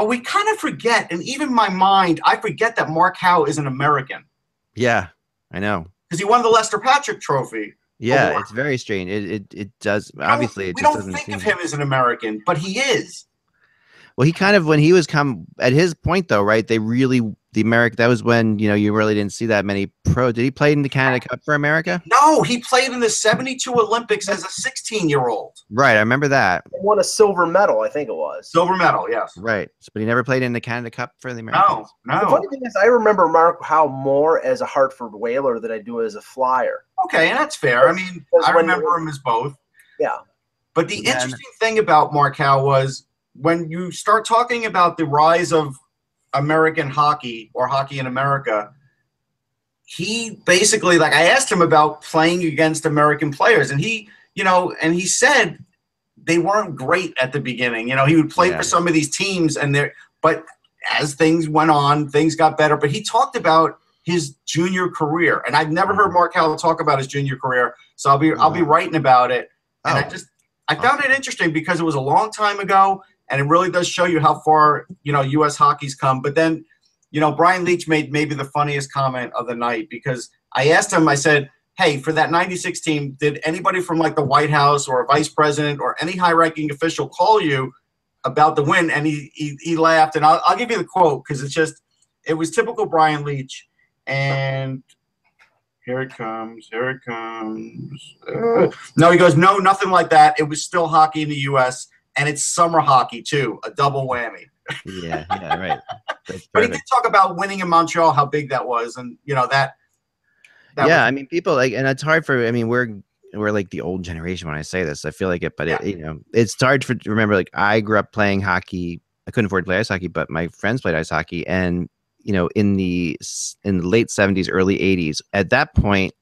but we kind of forget, and even my mind, I forget that Mark Howe is an American Yeah, I know. because he won the Lester Patrick Trophy. Yeah, Award. it's very strange. It it, it does We obviously it we just don't doesn't think of him as an American, but he is. Well, he kind of when he was come at his point though, right? They really the America that was when you know you really didn't see that many pro. Did he play in the Canada Cup for America? No, he played in the '72 Olympics as a 16-year-old, Right, I remember that. He won a silver medal, I think it was. silver medal. Yes. Right, but he never played in the Canada Cup for the No, Americans. The funny thing is, I remember Mark Howe more as a Hartford Whaler than I do as a Flyer. Okay, and that's fair. I mean, I remember him as both. Yeah. But the Yeah, and- interesting thing about Mark Howe was when you start talking about the rise of American hockey or hockey in America, he basically like I asked him about playing against American players, and he, you know, and he said they weren't great at the beginning. You know, he would play Yeah. for some of these teams, and they're but as things went on, things got better. But he talked about his junior career, and I've never heard mm. Mark Howe talk about his junior career. So I'll be I'll be mm. writing about it. And I Oh. just I found it interesting because it was a long time ago, and it really does show you how far you know U.S. hockey's come. But then, you know, Brian Leetch made maybe the funniest comment of the night because I asked him. I said, "Hey, for that '96 team, did anybody from like the White House or a vice president or any high-ranking official call you about the win?" And he he, he laughed, and I'll, I'll give you the quote because it's just it was typical Brian Leetch, and. Here it comes. Here it comes. Uh, no, he goes, no, nothing like that. It was still hockey in the U.S. and it's summer hockey too, a double whammy. Yeah, yeah, right. But he did talk about winning in Montreal, how big that was, and you know that. that yeah, was- I mean, people like, and it's hard for. I mean, we're we're like the old generation when I say this. I feel like it, but it, you know, it's hard for to remember. Like, I grew up playing hockey. I couldn't afford to play ice hockey, but my friends played ice hockey, and you know, in the in the late seventies, early eighties, at that point,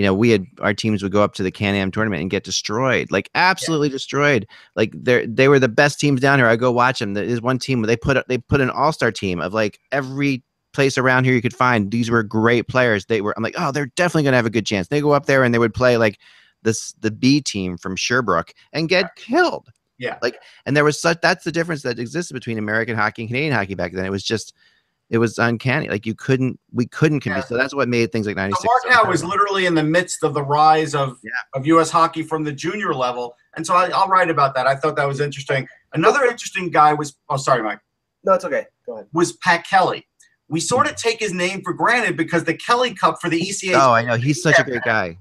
you know, we had our teams would go up to the Can Am tournament and get destroyed, like absolutely destroyed. Like they they were the best teams down here. I go watch them. There's one team where they put they put an all star team of like every place around here you could find. These were great players. They were. I'm like, oh, they're definitely gonna have a good chance. They go up there and they would play like this the B team from Sherbrooke and get killed. Yeah. Like, and there was such that's the difference that existed between American hockey and Canadian hockey back then. It was just it was uncanny. Like you couldn't we couldn't compete. Yeah. So that's what made things like So 96. Mark so Howe was literally in the midst of the rise of Yeah. of U.S. hockey from the junior level, and so I, I'll write about that. I thought that was interesting. Another interesting guy was oh sorry, Mike No, it's okay. Go ahead. was Pat Kelly. We sort of take his name for granted because the Kelly Cup for the ECA Oh, I know. He's such a great guy.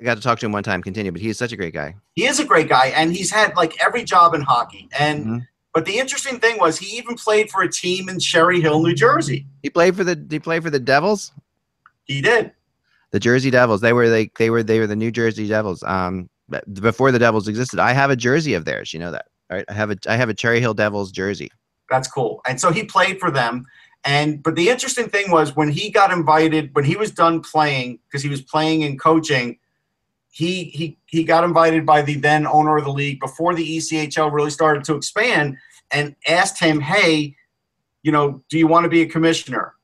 I got to talk to him one time. Continue, but he's such a great guy. he is a great guy and he's had like every job in hockey and Mhm. But the interesting thing was he even played for a team in Cherry Hill, New Jersey. He played for the. He played for the Devils. He did. the Jersey Devils. They were like they were they were the New Jersey Devils. Um, before the Devils existed, I have a jersey of theirs. You know that. Right, I have a I have a Cherry Hill Devils jersey. That's cool. And so he played for them. And but the interesting thing was when he got invited, when he was done playing, because he was playing and coaching, he he he got invited by the then owner of the league before the ECHL really started to expand and asked him, Hey, you know, do you want to be a commissioner?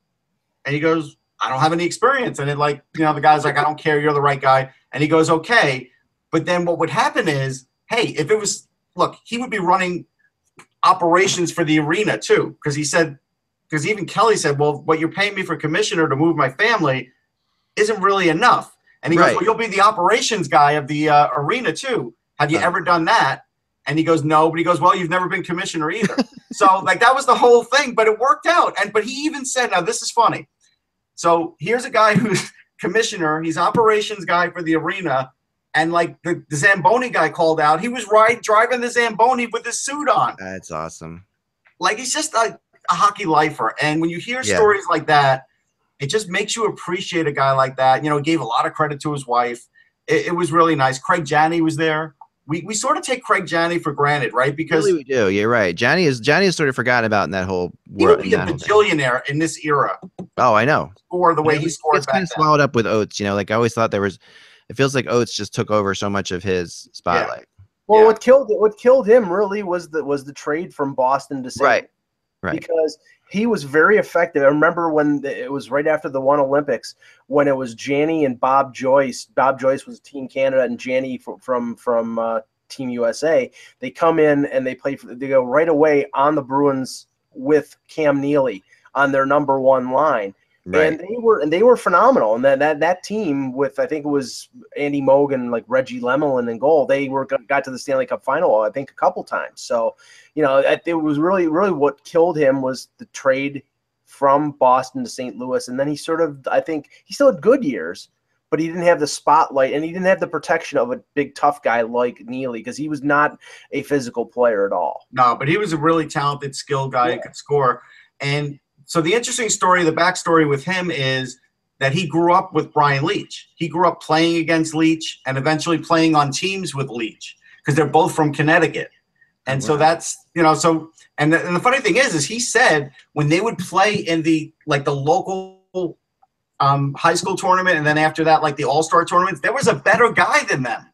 And he goes, I don't have any experience. And it like, you know, the guy's like, I don't care, you're the right guy. And he goes, Okay. But then what would happen is, hey, if it was look, he would be running operations for the arena too, because he said, because even Kelly said, well, what you're paying me for commissioner to move my family isn't really enough. And he Right. goes, well, you'll be the operations guy of the uh, arena too. Have you Uh. ever done that? And he goes, no. But he goes, well, you've never been commissioner either. so like that was the whole thing, but it worked out. And but he even said, now this is funny. So here's a guy who's commissioner. He's operations guy for the arena. And like the, the Zamboni guy called out, he was right driving the Zamboni with his suit on. That's awesome. Like he's just a, a hockey lifer. And when you hear Yeah. stories like that, it just makes you appreciate a guy like that. You know, he gave a lot of credit to his wife. It, it was really nice. Craig Janney was there. We, we sort of take Craig Janney for granted, right? Because Really, we do. You're right. Janney is Janney is sort of forgotten about in that whole world. he would be a that whole thing. bajillionaire in this era. Oh, I know. Score the way It he scored It's back kind of then. swallowed up with Oates. You know, like I always thought there was. It feels like Oates just took over so much of his spotlight. Well, Yeah. what killed what killed him really was the was the trade from Boston to St. Right. Right. because he was very effective. I remember when the, it was right after the one Olympics when it was Janney and Bob Joyce. Bob Joyce was Team Canada and Janney from from, from uh, Team USA. They come in and they play. For, they go right away on the Bruins with Cam Neely on their number one line Right. and they were and they were phenomenal. And that that that team with I think it was Andy Mogan, like Reggie Lemelin in goal, they were got to the Stanley Cup final I think a couple times. So you know it it was really really what killed him was the trade from Boston to St. Louis, and then he sort of I think he still had good years. But he didn't have the spotlight, and he didn't have the protection of a big tough guy like Neely because he was not a physical player at all. No, but he was a really talented, skilled guy who could score. And so the interesting story, the backstory with him is that he grew up with Brian Leetch. He grew up playing against Leetch and eventually playing on teams with Leetch because they're both from Connecticut. And so that's you know so and the, and the funny thing is is he said when they would play in the like the local um, high school tournament and then after that like the all star tournaments there was a better guy than them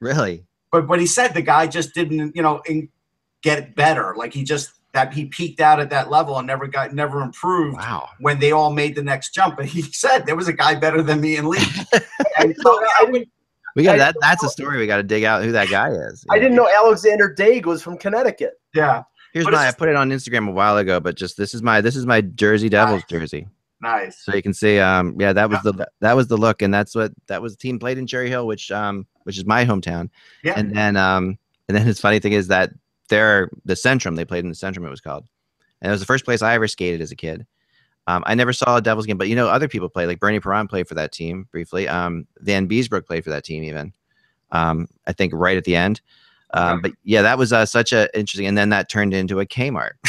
really. but but he said the guy just didn't you know in, get better like he just that he peaked out at that level and never got never improved Wow. when they all made the next jump but he said there was a guy better than me and lee and so, So I didn't, We got I- that. That's a story. We got to dig out who that guy is. I didn't know Alexander Daig was from Connecticut. yeah Here's but my. I put it on Instagram a while ago, but just this is my this is my Jersey Devils jersey. nice So you can see, um, yeah, that was the that was the look, and that's what that was. The team played in Cherry Hill, which um, which is my hometown. Yeah. And then um, and then his funny thing is that they're the Centrum. They played in the Centrum. It was called, and it was the first place I ever skated as a kid. Um, I never saw a Devils game, but you know, other people play. Like Bernie Perron played for that team briefly. Um, Vanbiesbrouck played for that team even. Um, I think right at the end. Um, but yeah, that was uh, such a interesting. And then that turned into a Kmart.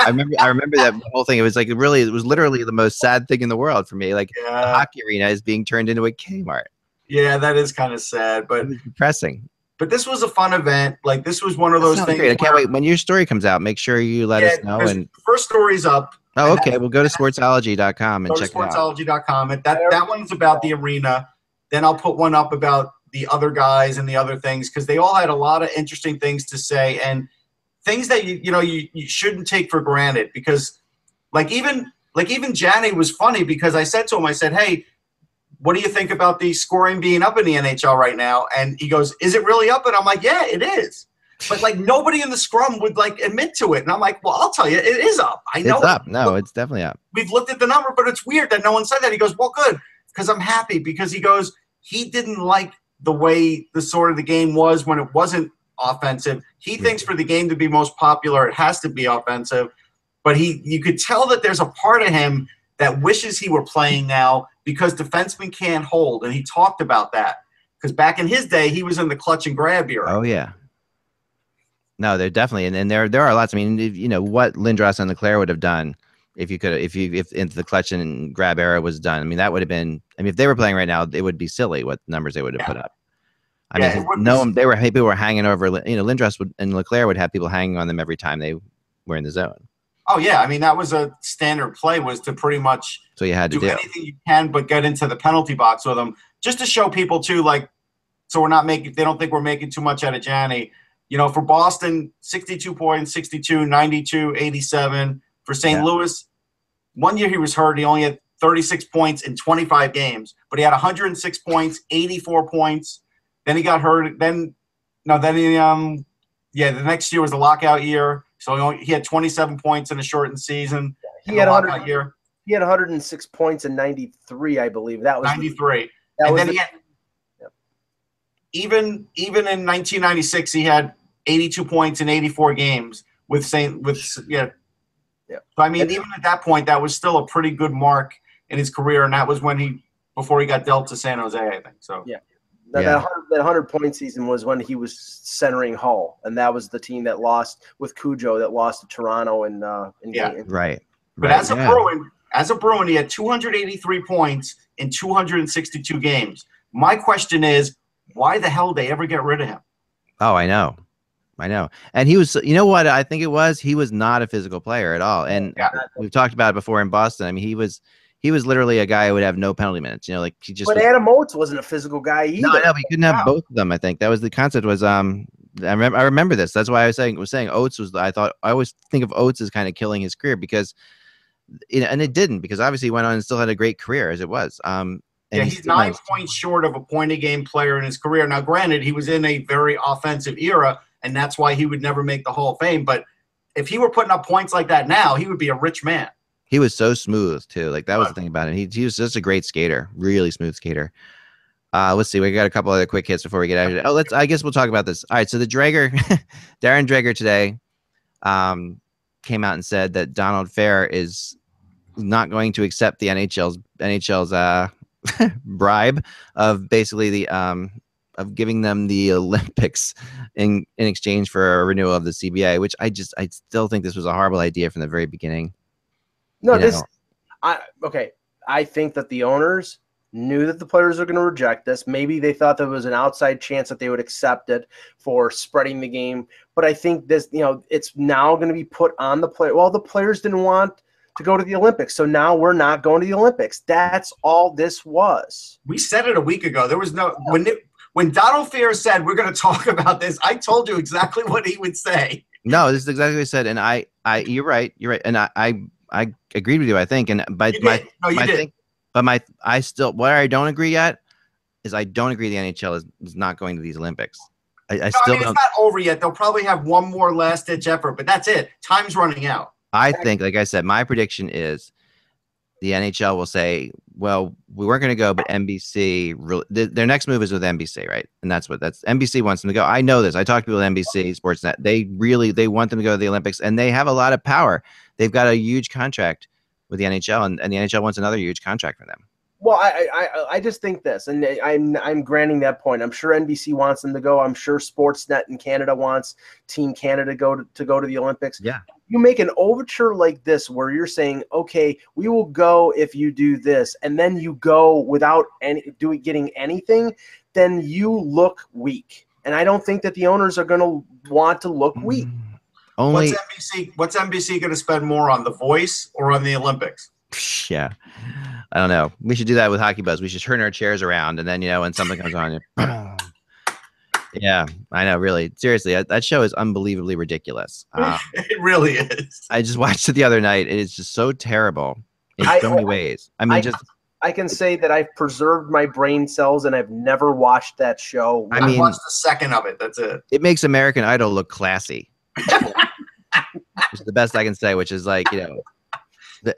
I remember. I remember that whole thing. It was like really. It was literally the most sad thing in the world for me. Like the yeah hockey arena is being turned into a Kmart. yeah that is kind of sad but depressing. But this was a fun event like this was one of those things great. I can't wait. When your story comes out, make sure you let Yeah, us know. And first story's up oh, okay, we'll go to sportsology.com and go to check it out. sportsology.com. That, that one's about the arena. Then I'll put one up about the other guys and the other things because they all had a lot of interesting things to say and things that you you know you, you shouldn't take for granted because like even like even Janney was funny because I said to him I said hey what do you think about the scoring being up in the NHL right now and he goes is it really up and I'm like yeah it is but like nobody in the scrum would like admit to it and I'm like well I'll tell you it is up I know It's up. No, it's definitely up. we've looked at the number, but it's weird that no one said that. He goes, well, good, because I'm happy because he goes, he didn't like the way the sort of the game was when it wasn't offensive. He Yeah. thinks for the game to be most popular, it has to be offensive. But he, you could tell that there's a part of him that wishes he were playing now because defensemen can't hold, and he talked about that because back in his day, he was in the clutch and grab era. Oh yeah. No, they're definitely, and, and there there are lots. I mean, if, you know what Lindros and LeClair would have done if you could, if you if into the clutch and grab era was done. I mean, that would have been. I mean, if they were playing right now, it would be silly what numbers they would have Yeah. put up. I Yeah, mean, be- no, they were people were hanging over. You know, Lindros would and LeClair would have people hanging on them every time they were in the zone. Oh yeah, I mean that was a standard play was to pretty much So you had to do do. anything you can but get into the penalty box with them just to show people too like so we're not making they don't think we're making too much out of Janney. You know, for Boston 62 points, 62, 92, 87. For St. Yeah. Louis, one year he was hurt, he only had 36 points in 25 games, but he had 106 points, 84 points. Then he got hurt. Then no, then he um yeah, the next year was the lockout year. So he, only, he had 27 points in a shortened season. He had the 100 lockout year. He had 106 points in 93, I believe. That was 93. that and was then the- he had, Yep. even even in 1996, he had 82 points in 84 games with Saint with yeah. Yeah. So I mean, And- even at that point, that was still a pretty good mark in his career, and that was when he before he got dealt to San Jose, I think. So Yeah. That, Yeah. that, 100, that 100 point season was when he was centering Hull, and that was the team that lost with Cujo that lost to Toronto in uh, in, Yeah. in- Right. But right, as a. Bruin, as a Bruin, he had 283 points in 262 games. My question is, why the hell did they ever get rid of him? Oh, I know. I know. And he was, you know what? I think it was, he was not a physical player at all. And Yeah. we've talked about it before in Boston. I mean, he was, he was literally a guy who would have no penalty minutes. You know, like he just, But was- Adam Oates wasn't a physical guy either. no, I know, but he couldn't have Wow. both of them. I think that was the concept was, um, I remember, I remember this. That's why I was saying, was saying Oates was, I thought, I always think of Oates as kind of killing his career because, you know, and it didn't because obviously he went on and still had a great career as it was. Um, Yeah, he's nine points short of a point a game player in his career. Now, granted, he was in a very offensive era, and that's why he would never make the Hall of Fame. But if he were putting up points like that now, he would be a rich man. He was so smooth too. Like that was the thing about him. He, he was just a great skater, really smooth skater. Uh, let's see. We got a couple other quick hits before we get out of here. Oh, let's. I guess we'll talk about this. All right. So the Dreger, Darren Dreger today, um, came out and said that Donald Fehr is not going to accept the NHL's NHL's uh, bribe of basically the um of giving them the Olympics in in exchange for a renewal of the CBA, which I just I still think this was a horrible idea from the very beginning. No, you this know. I okay. I think that the owners knew that the players were going to reject this. Maybe they thought there was an outside chance that they would accept it for spreading the game. But I think this, you know, it's now going to be put on the player. Well, the players didn't want to go to the Olympics, so now we're not going to the Olympics. That's all this was. We said it a week ago. There was no when it, when Donald Fehr said we're going to talk about this. I told you exactly what he would say. No, this is exactly what he said, and I, I, you're right, you're right, and I, I, I agreed with you. I think, and but my. No, you my did. thing, but my, I still, where I don't agree yet is I don't agree the NHL is, is not going to these Olympics. I, I No, I still mean, it's don't. It's not over yet. They'll probably have one more last ditch effort, but that's it. Time's running out. I think, like I said, my prediction is the NHL will say, well, we weren't going to go, but NBC, re- th- their next move is with NBC, right? And that's what that's NBC wants them to go. I know this. I talked to people at NBC Sportsnet. They really they want them to go to the Olympics, and they have a lot of power. They've got a huge contract with the NHL, and, and the NHL wants another huge contract from them. Well, I, I, I- I just think this, and I'm, I'm granting that point. I'm sure NBC wants them to go. I'm sure Sportsnet in Canada wants Team Canada go to, to go to the Olympics. Yeah. You make an overture like this, where you're saying, "Okay, we will go if you do this," and then you go without any doing getting anything, then you look weak. And I don't think that the owners are going to want to look mm-hmm. weak. Only, What's NBC? What's NBC going to spend more on, The Voice or on the Olympics? yeah. I don't know. We should do that with Hockey Buzz. We should turn our chairs around, and then you know when something comes on, you- yeah, I know. Really, seriously, that, that show is unbelievably ridiculous. Uh, It really is. I just watched it the other night. It is just so terrible in I- so many ways. I mean, I- just I can say that I've preserved my brain cells, and I've never watched that show. I I, mean- watched a second of it. That's it. it makes American Idol look classy. which is the best I can say. Which is like you know,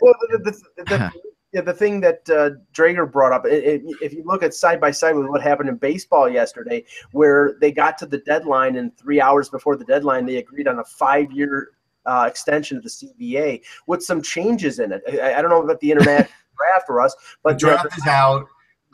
Well, the, the, the, the, yeah, the thing that uh, Dreger brought up, it, it, if you look at side by side with what happened in baseball yesterday, where they got to the deadline and three hours before the deadline, they agreed on a five year uh, extension of the CBA with some changes in it. I, I don't know about the internet draft for us, but uh, draft is out.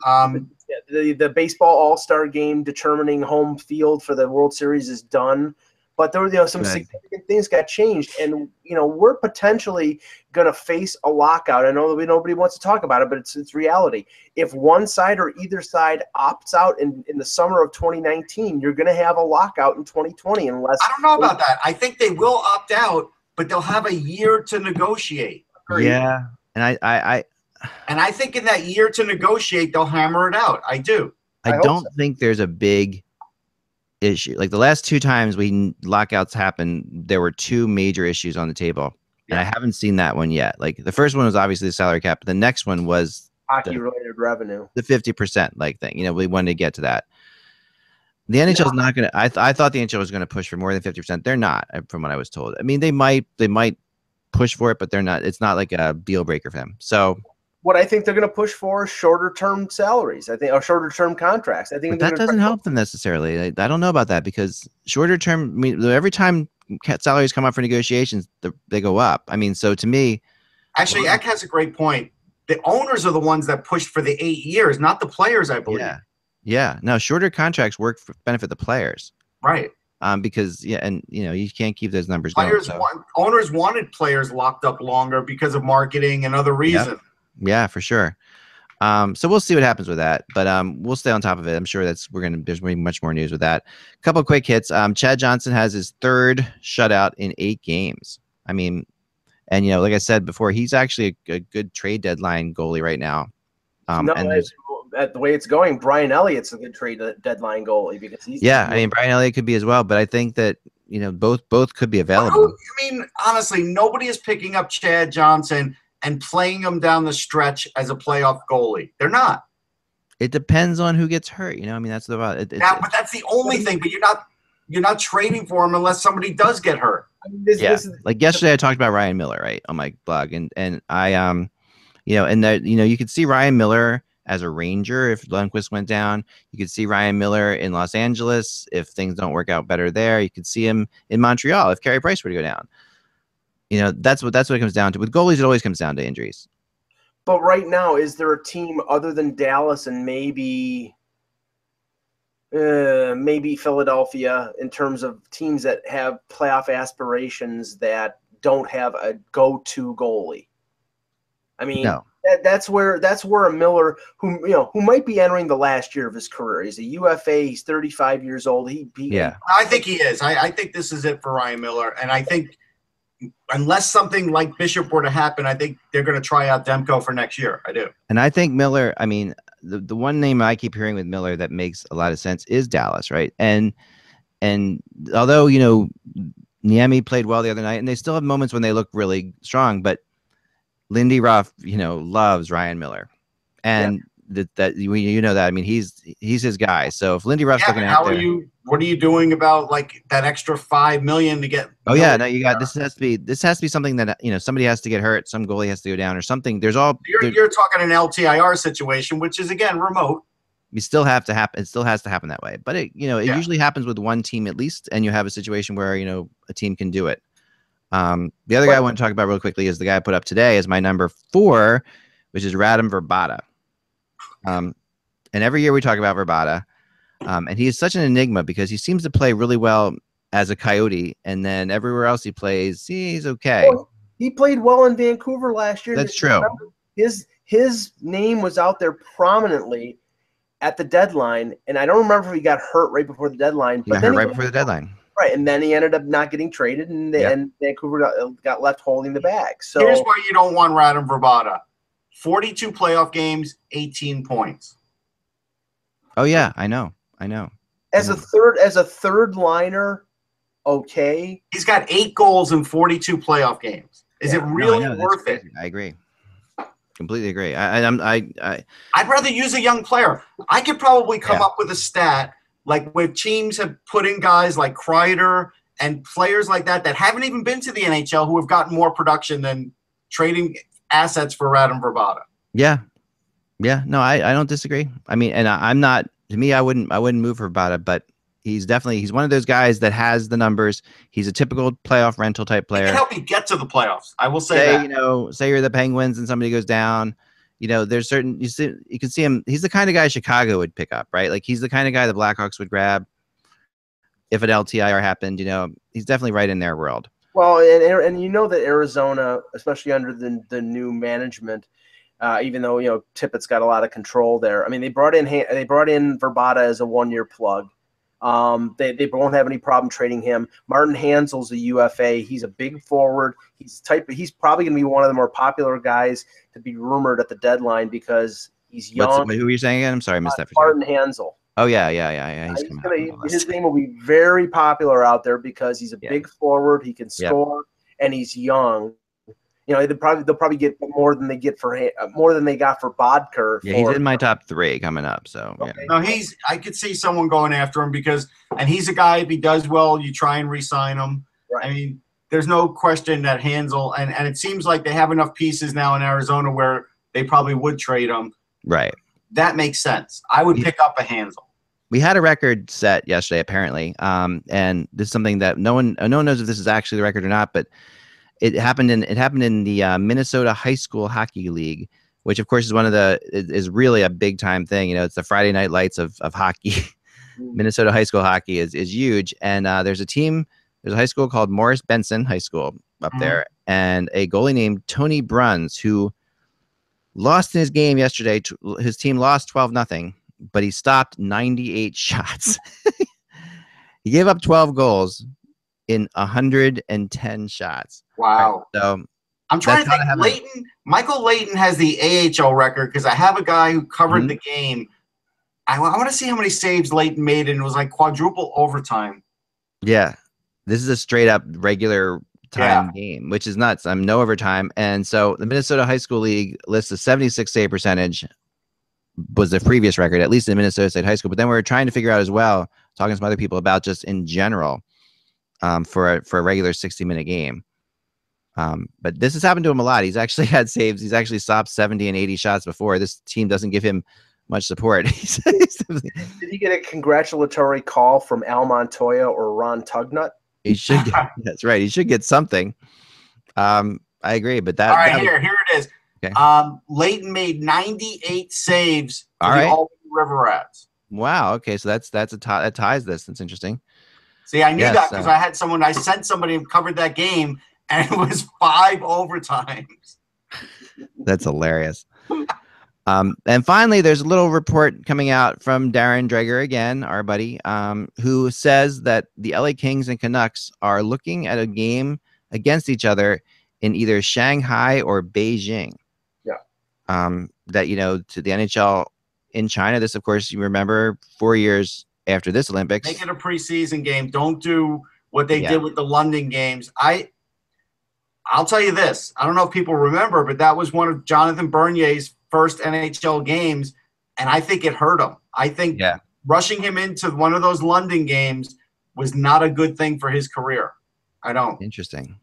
Um, the, the baseball all star game determining home field for the World Series is done. But there were you know some Right. significant things got changed, and you know we're potentially going to face a lockout. I know that we, nobody wants to talk about it, but it's it's reality. If one side or either side opts out in, in the summer of 2019, you're going to have a lockout in 2020 unless I don't know about that. I think they will opt out, but they'll have a year to negotiate. Yeah, and I, I, I, And I think in that year to negotiate, they'll hammer it out. I do. I I don't think there's a big issue. Like the last two times we lockouts happened, there were two major issues on the table, and I haven't seen that one yet. Like the first one was obviously the salary cap, but the next one was hockey related revenue. the fifty percent like thing. You know, we wanted to get to that. The NHL is not going to. I th- I thought the NHL was going to push for more than fifty percent. They're not, uh, from what I was told. I mean, they might they might push for it, but they're not. It's not like a deal breaker for them. So, What I think they're going to push for is shorter term salaries. I think or shorter term contracts. I think but that doesn't try- help them necessarily. I, I don't know about that because shorter term. I mean, every time salaries come up for negotiations, the, they go up. I mean, so to me, Actually, Wow. Eck has a great point. The owners are the ones that pushed for the eight years, not the players, I believe. yeah, yeah. No, shorter contracts work for benefit the players. Right. Um, because yeah, and you know you can't keep those numbers going. Players so- want, owners wanted players locked up longer because of marketing and other reasons. Yeah, for sure. Um, so we'll see what happens with that, but um, we'll stay on top of it. I'm sure that's we're gonna there's gonna be much more news with that. A couple quick hits. Um, Chad Johnson has his third shutout in eight games. I mean, and you know, like I said before, he's actually a, a good trade deadline goalie right now. Um, no, and it's- at the way it's going, Brian Elliott's a good trade deadline goalie because he's yeah, I mean Brian Elliott could be as well, but I think that you know both both could be available. Who- I mean, honestly, nobody is picking up Chad Johnson and playing him down the stretch as a playoff goalie. They're not. It depends on who gets hurt. You know, I mean that's the it, it's, Now, but that's the only thing. But you're not you're not trading for him unless somebody does get hurt. I mean, this, yeah this is, like yesterday i talked about ryan miller right on my blog and and i um you know and that you know you could see ryan miller as a ranger if Lundqvist went down you could see ryan miller in los angeles if things don't work out better there you could see him in montreal if Carey price were to go down you know that's what that's what it comes down to with goalies it always comes down to injuries but right now, is there a team other than Dallas and maybe uh, maybe Philadelphia in terms of teams that have playoff aspirations that don't have a go-to goalie? I mean, no that, that's where that's where a Miller who you know who might be entering the last year of his career. He's a UFA. He's 35 years old. He, he yeah I think he is. I, I think this is it for Ryan Miller, and I think unless something like Bishop were to happen, I think they're going to try out Demko for next year. I do. and i think miller i mean the, the one name i keep hearing with miller that makes a lot of sense is dallas right and and although you know Niemi played well the other night, and they still have moments when they look really strong. But Lindy Ruff, you know, loves Ryan Miller, and that that you, you know that. I mean, he's he's his guy. So if Lindy Ruff's Yeah, looking how out are there, you? What are you doing about like that extra five million to get? oh yeah, no, you got this has to be this has to be something that you know somebody has to get hurt, some goalie has to go down, or something. There's all You're, there- you're talking an LTIR situation, which is again remote. we still have to happen. It still has to happen that way. But it, you know, it Yeah. usually happens with one team at least, and you have a situation where you know a team can do it. Um, the other guy I want to talk about real quickly is the guy I put up today as my number four, which is Radim Vrbata. Um, and every year we talk about Verbata, um, and he is such an enigma because he seems to play really well as a Coyote, and then everywhere else he plays, he's okay. Well, he played well in Vancouver last year. That's true. His his name was out there prominently at the deadline, and I don't remember if he got hurt right before the deadline. He got then hurt he right before the deadline. Right, and then he ended up not getting traded, and, Yep. and Vancouver got, got left holding the bag. So Here's why you don't want Radim Vrbata: forty-two playoff games, eighteen points. Oh yeah, I know, I know. as a third as a third liner, okay. He's got eight goals in forty-two playoff games. Is Yeah. it really know, that's worth it? I agree. Completely agree. I, I, I'm, I, I, I'd rather use a young player. I could probably come Yeah. up with a stat like where teams have put in guys like Kreider and players like that that haven't even been to the NHL who have gotten more production than trading assets for Radim Vrbata. yeah, yeah. No, I, I don't disagree. I mean, and I, I'm not. To me, I wouldn't, I wouldn't move for Bada, but he's definitely he's one of those guys that has the numbers. He's a typical playoff rental type He player. can help you get to the playoffs. I will say say that. you know say you're the penguins and somebody goes down you know there's certain you see you can see him he's the kind of guy chicago would pick up right like he's the kind of guy the blackhawks would grab if an LTIR happened, you know, he's definitely right in their world. Well, and and you know that Arizona, especially under the the new management, uh, even though you know Tippett's got a lot of control there. I mean, they brought in they brought in Vrbata as a one year plug. Um, they, they won't have any problem trading him. Martin Hanzal's a UFA. He's a big forward. He's type. He's probably going to be one of the more popular guys to be rumored at the deadline because he's young. What's, who are you saying again? I'm sorry, I missed uh, that. Martin Hanzal. Oh yeah, yeah, yeah, yeah. He's he's gonna, up on the list. his name will be very popular out there because he's a Yeah. big forward. He can score and he's young. You know, they'll probably they'll probably get more than they get for uh, more than they got for Boedker. Yeah, he's in my top three coming up. So yeah. Okay. No, he's. I could see someone going after him because, and he's a guy. If he does well, you try and re-sign him. Right. I mean, there's no question that Hanzal, and and it seems like they have enough pieces now in Arizona where they probably would trade him. right. That makes sense. I would Yeah. pick up a Hanzal. we had a record set yesterday apparently um, and this is something that no one no one knows if this is actually the record or not but it happened in it happened in the uh, minnesota high school hockey league which of course is one of the is really a big time thing you know it's the friday night lights of, of hockey minnesota high school hockey is, is huge and uh, there's a team there's a high school called morris benson high school up Mhm. there and a goalie named tony bruns who lost in his game yesterday t- his team lost 12 nothing but he stopped 98 shots. he gave up 12 goals in 110 shots. Wow. So I'm trying to think. Leighton, Michael Leighton has the AHL record because I have a guy who covered Mhm. the game. I, want to see how many saves Leighton made, and it was like quadruple overtime. yeah, this is a straight up regular time game, which is nuts. I'm no overtime. And so the Minnesota High School League lists a 76 save percentage was the previous record, at least in Minnesota State High School. But then we are trying to figure out as well, talking to some other people about just in general um, for a, for a regular 60 minute game. Um, but this has happened to him a lot. He's actually had saves. He's actually stopped 70 and 80 shots before. This team doesn't give him much support. He's- he's definitely- Did he get a congratulatory call from Al Montoya or Ron Tugnutt? he should get, that's right. He should get something. Um, I agree, but that, All right, that was- here, here it is. Okay. Um, Leighton made 98 saves for All the River Rats. wow. Okay, so that's that's a tie that ties this. That's interesting. See, I knew Yes, that because uh, I had someone. I sent somebody who covered that game, and it was five overtimes. That's hilarious. Um, and finally, there's a little report coming out from Darren Dreger again, our buddy, um, who says that the LA Kings and Canucks are looking at a game against each other in either Shanghai or Beijing. Yeah. Um, that you know, to the NHL in China. This, of course, you remember four years after this Olympics. Make it a preseason game. Don't do what they Yeah. did with the London games. I, I'll tell you this. I don't know if people remember, but that was one of Jonathan Bernier's first NHL games, and I think it hurt him. I think Yeah. rushing him into one of those London games was not a good thing for his career. I don't. Interesting.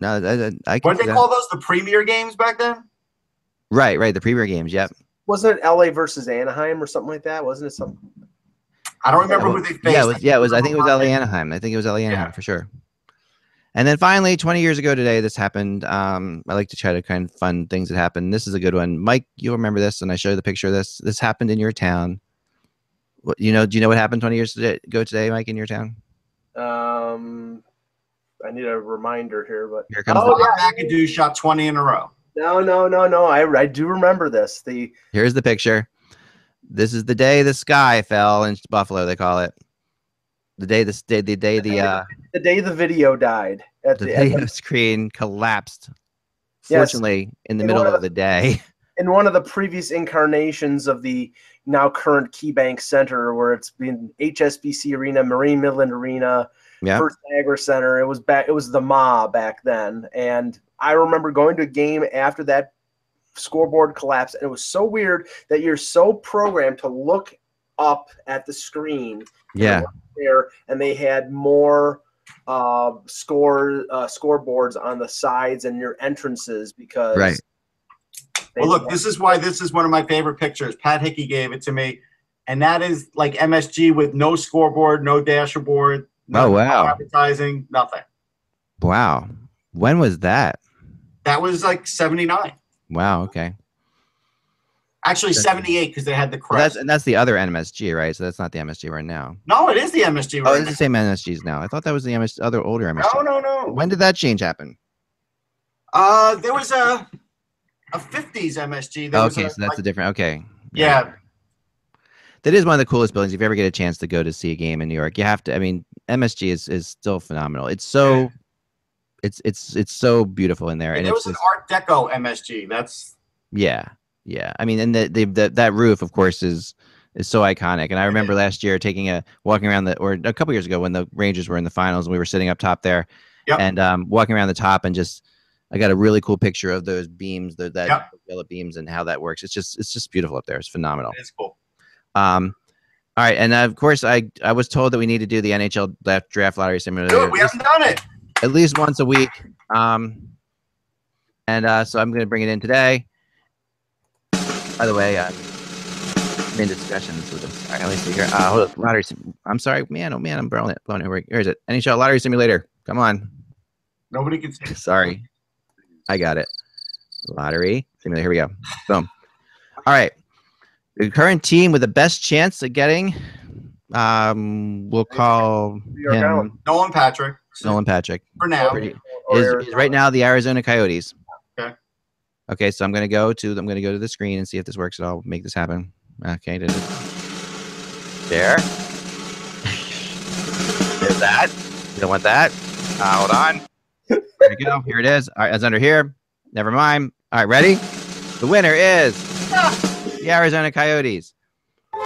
No, I, I, I What see they that. call those? The premier games back then? right, right. The premier games. Yep. Wasn't it LA versus Anaheim or something like that? Wasn't it some? I don't remember who they faced. Yeah, it was, yeah, it was. I think it was LA Anaheim. I think it was LA Anaheim Yeah. for sure. And then finally, 20 years ago today, this happened. Um, I like to try to kind of fun things that happen. This is a good one, Mike. You'll remember this, and I show you the picture of this. This happened in your town. What you know? Do you know what happened 20 years today, ago today, Mike, in your town? Um, I need a reminder here, but Here comes Oh, the, Bob McAdoo shot 20 in a row. no, no, no, no. I I do remember this. The here's the picture. This is the day the sky fell in Buffalo. They call it the day this day the day the uh the day the video died at the the, video the screen collapsed. Yes. Fortunately, in the In middle of of the day. in one of the previous incarnations of the now current KeyBank Center, where it's been HSBC Arena, Marine Midland Arena, Yeah. First Niagara Center. It was back. It was the Ma back then, and I remember going to a game after that scoreboard collapsed, and it was so weird that you're so programmed to look up at the screen Yeah. there, and they had more uh, score uh, scoreboards on the sides and your entrances because Right. they Well, look, this is why this is one of my favorite pictures. Pat Hickey gave it to me, and that is like MSG with no scoreboard, no dashboard. no Oh, wow. Advertising, nothing. Wow. When was that? That was like 79. Wow. Okay. Actually, That's- 78 because they had the Well, that's and that's the other MSG, right? So that's not the MSG right now. no, it is the MSG Oh, right it's the same MSGs now. I thought that was the MS, other older. MSG. No, no, no. When did that change happen? Uh, there was a a 50s MSG. There was okay, a, so that's like- a different. Okay. yeah. That is one of the coolest buildings. If you ever get a chance to go to see a game in New York, you have to. I mean, MSG is is still phenomenal. It's so, Yeah. It's it's it's so beautiful in there, And it's was an Art Deco MSG. That's yeah, yeah. I mean, and the, the the that roof, of course, is is so iconic. And I remember last year taking a walking around the or a couple years ago when the Rangers were in the finals, and we were sitting up top there, Yep. and um, walking around the top and just. I got a really cool picture of those beams, the, that Yep. yellow beams, and how that works. It's just, it's just beautiful up there. It's phenomenal. it's cool. Um, all right, and uh, of course, I I was told that we need to do the NHL draft, draft lottery simulator Dude, we haven't done it. At least once a week. Um, and uh, so I'm going to bring it in today. By the way, I'm in discussions with this. All right, let me see here. Uh, hold up, lottery. Sim- I'm sorry, man. Oh man, I'm blowing it. Blowing it. Where here is it? NHL lottery simulator. Come on. Nobody can see. Sorry, I got it. Lottery simulator. Here we go. Boom. All right. The current team with the best chance of getting, um, we'll call him Nolan Patrick Nolan Patrick. for now. Pretty- Is, is right now the Arizona Coyotes. Okay. Okay, so I'm gonna go to I'm gonna go to the screen and see if this works at all. Make this happen. Okay, did it? There. There's that. You don't want that. Uh, hold on. There we go. Here it is. All right, it's under here. Never mind. All right, ready? The winner is the Arizona Coyotes. All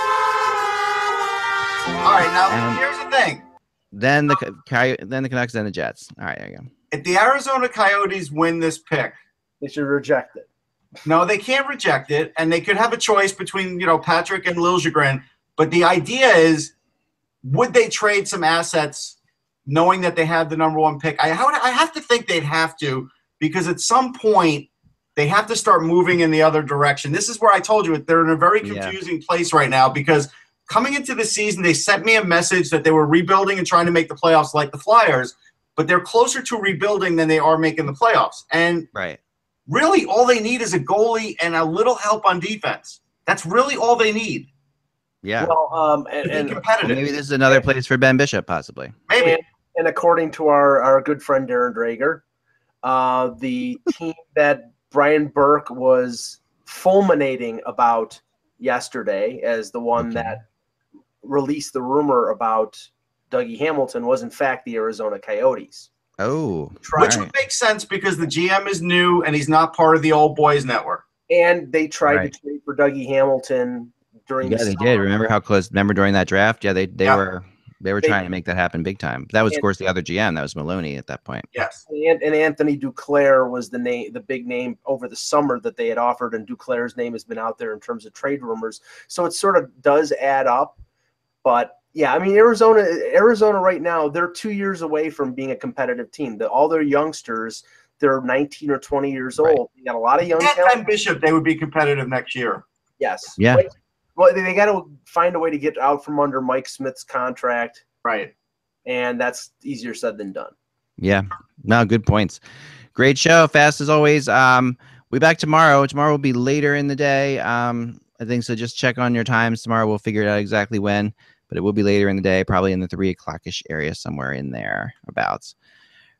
right, now And- here's. Then the oh. Co- Coy- then the Canucks, then the Jets. All right, there you go. If the Arizona Coyotes win this pick, They should reject it. no, they can't reject it, and they could have a choice between you know Patrick and Liljegren. But the idea is, would they trade some assets, knowing that they have the number one pick? I would- I have to think they'd have to because at some point they have to start moving in the other direction. This is where I told you they're in a very Yeah. confusing place right now because coming into the season they sent me a message that they were rebuilding and trying to make the playoffs like the Flyers, but they're closer to rebuilding than they are making the playoffs. And Right. really all they need is a goalie and a little help on defense. That's really all they need Yeah. Well, um, and, and competitive. Maybe this is another place for Ben Bishop, possibly. Maybe. And, and according to our, our good friend Darren Dreger, uh, the team that Brian Burke was fulminating about yesterday as the one Okay. that released the rumor about Dougie Hamilton was in fact the Arizona Coyotes. Oh, Which Right. would make sense because the GM is new and he's not part of the old boys network. and they tried Right. to trade for Dougie Hamilton during yeah, the they summer. did. Remember how close? Remember during that draft? Yeah, they they Yeah. were they were They- trying to make that happen big time. That was, of course, the other GM. That was Maloney at that point. Yes. and, and Anthony Duclair was the name, the big name over the summer that they had offered, and Duclair's name has been out there in terms of trade rumors. So it sort of does add up, but yeah, I mean Arizona, Arizona right now they're two years away from being a competitive team. The, all their youngsters, they're 19 or 20 years Right. old. You got a lot of young And talent. Ben Bishop, they would be competitive next year. Yes. Yeah. But- Well, they, they got to find a way to get out from under Mike Smith's contract, Right. and that's easier said than done. Yeah, no, good points. Great show, fast as always. Um, we back tomorrow. Tomorrow will be later in the day. Um, I think so. Just check on your times tomorrow. We'll figure it out exactly when, but it will be later in the day, probably in the three o'clockish area, somewhere in there abouts.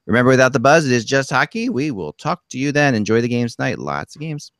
Remember, without the buzz, it is just hockey. We will talk to you then. Enjoy the games tonight. Lots of games.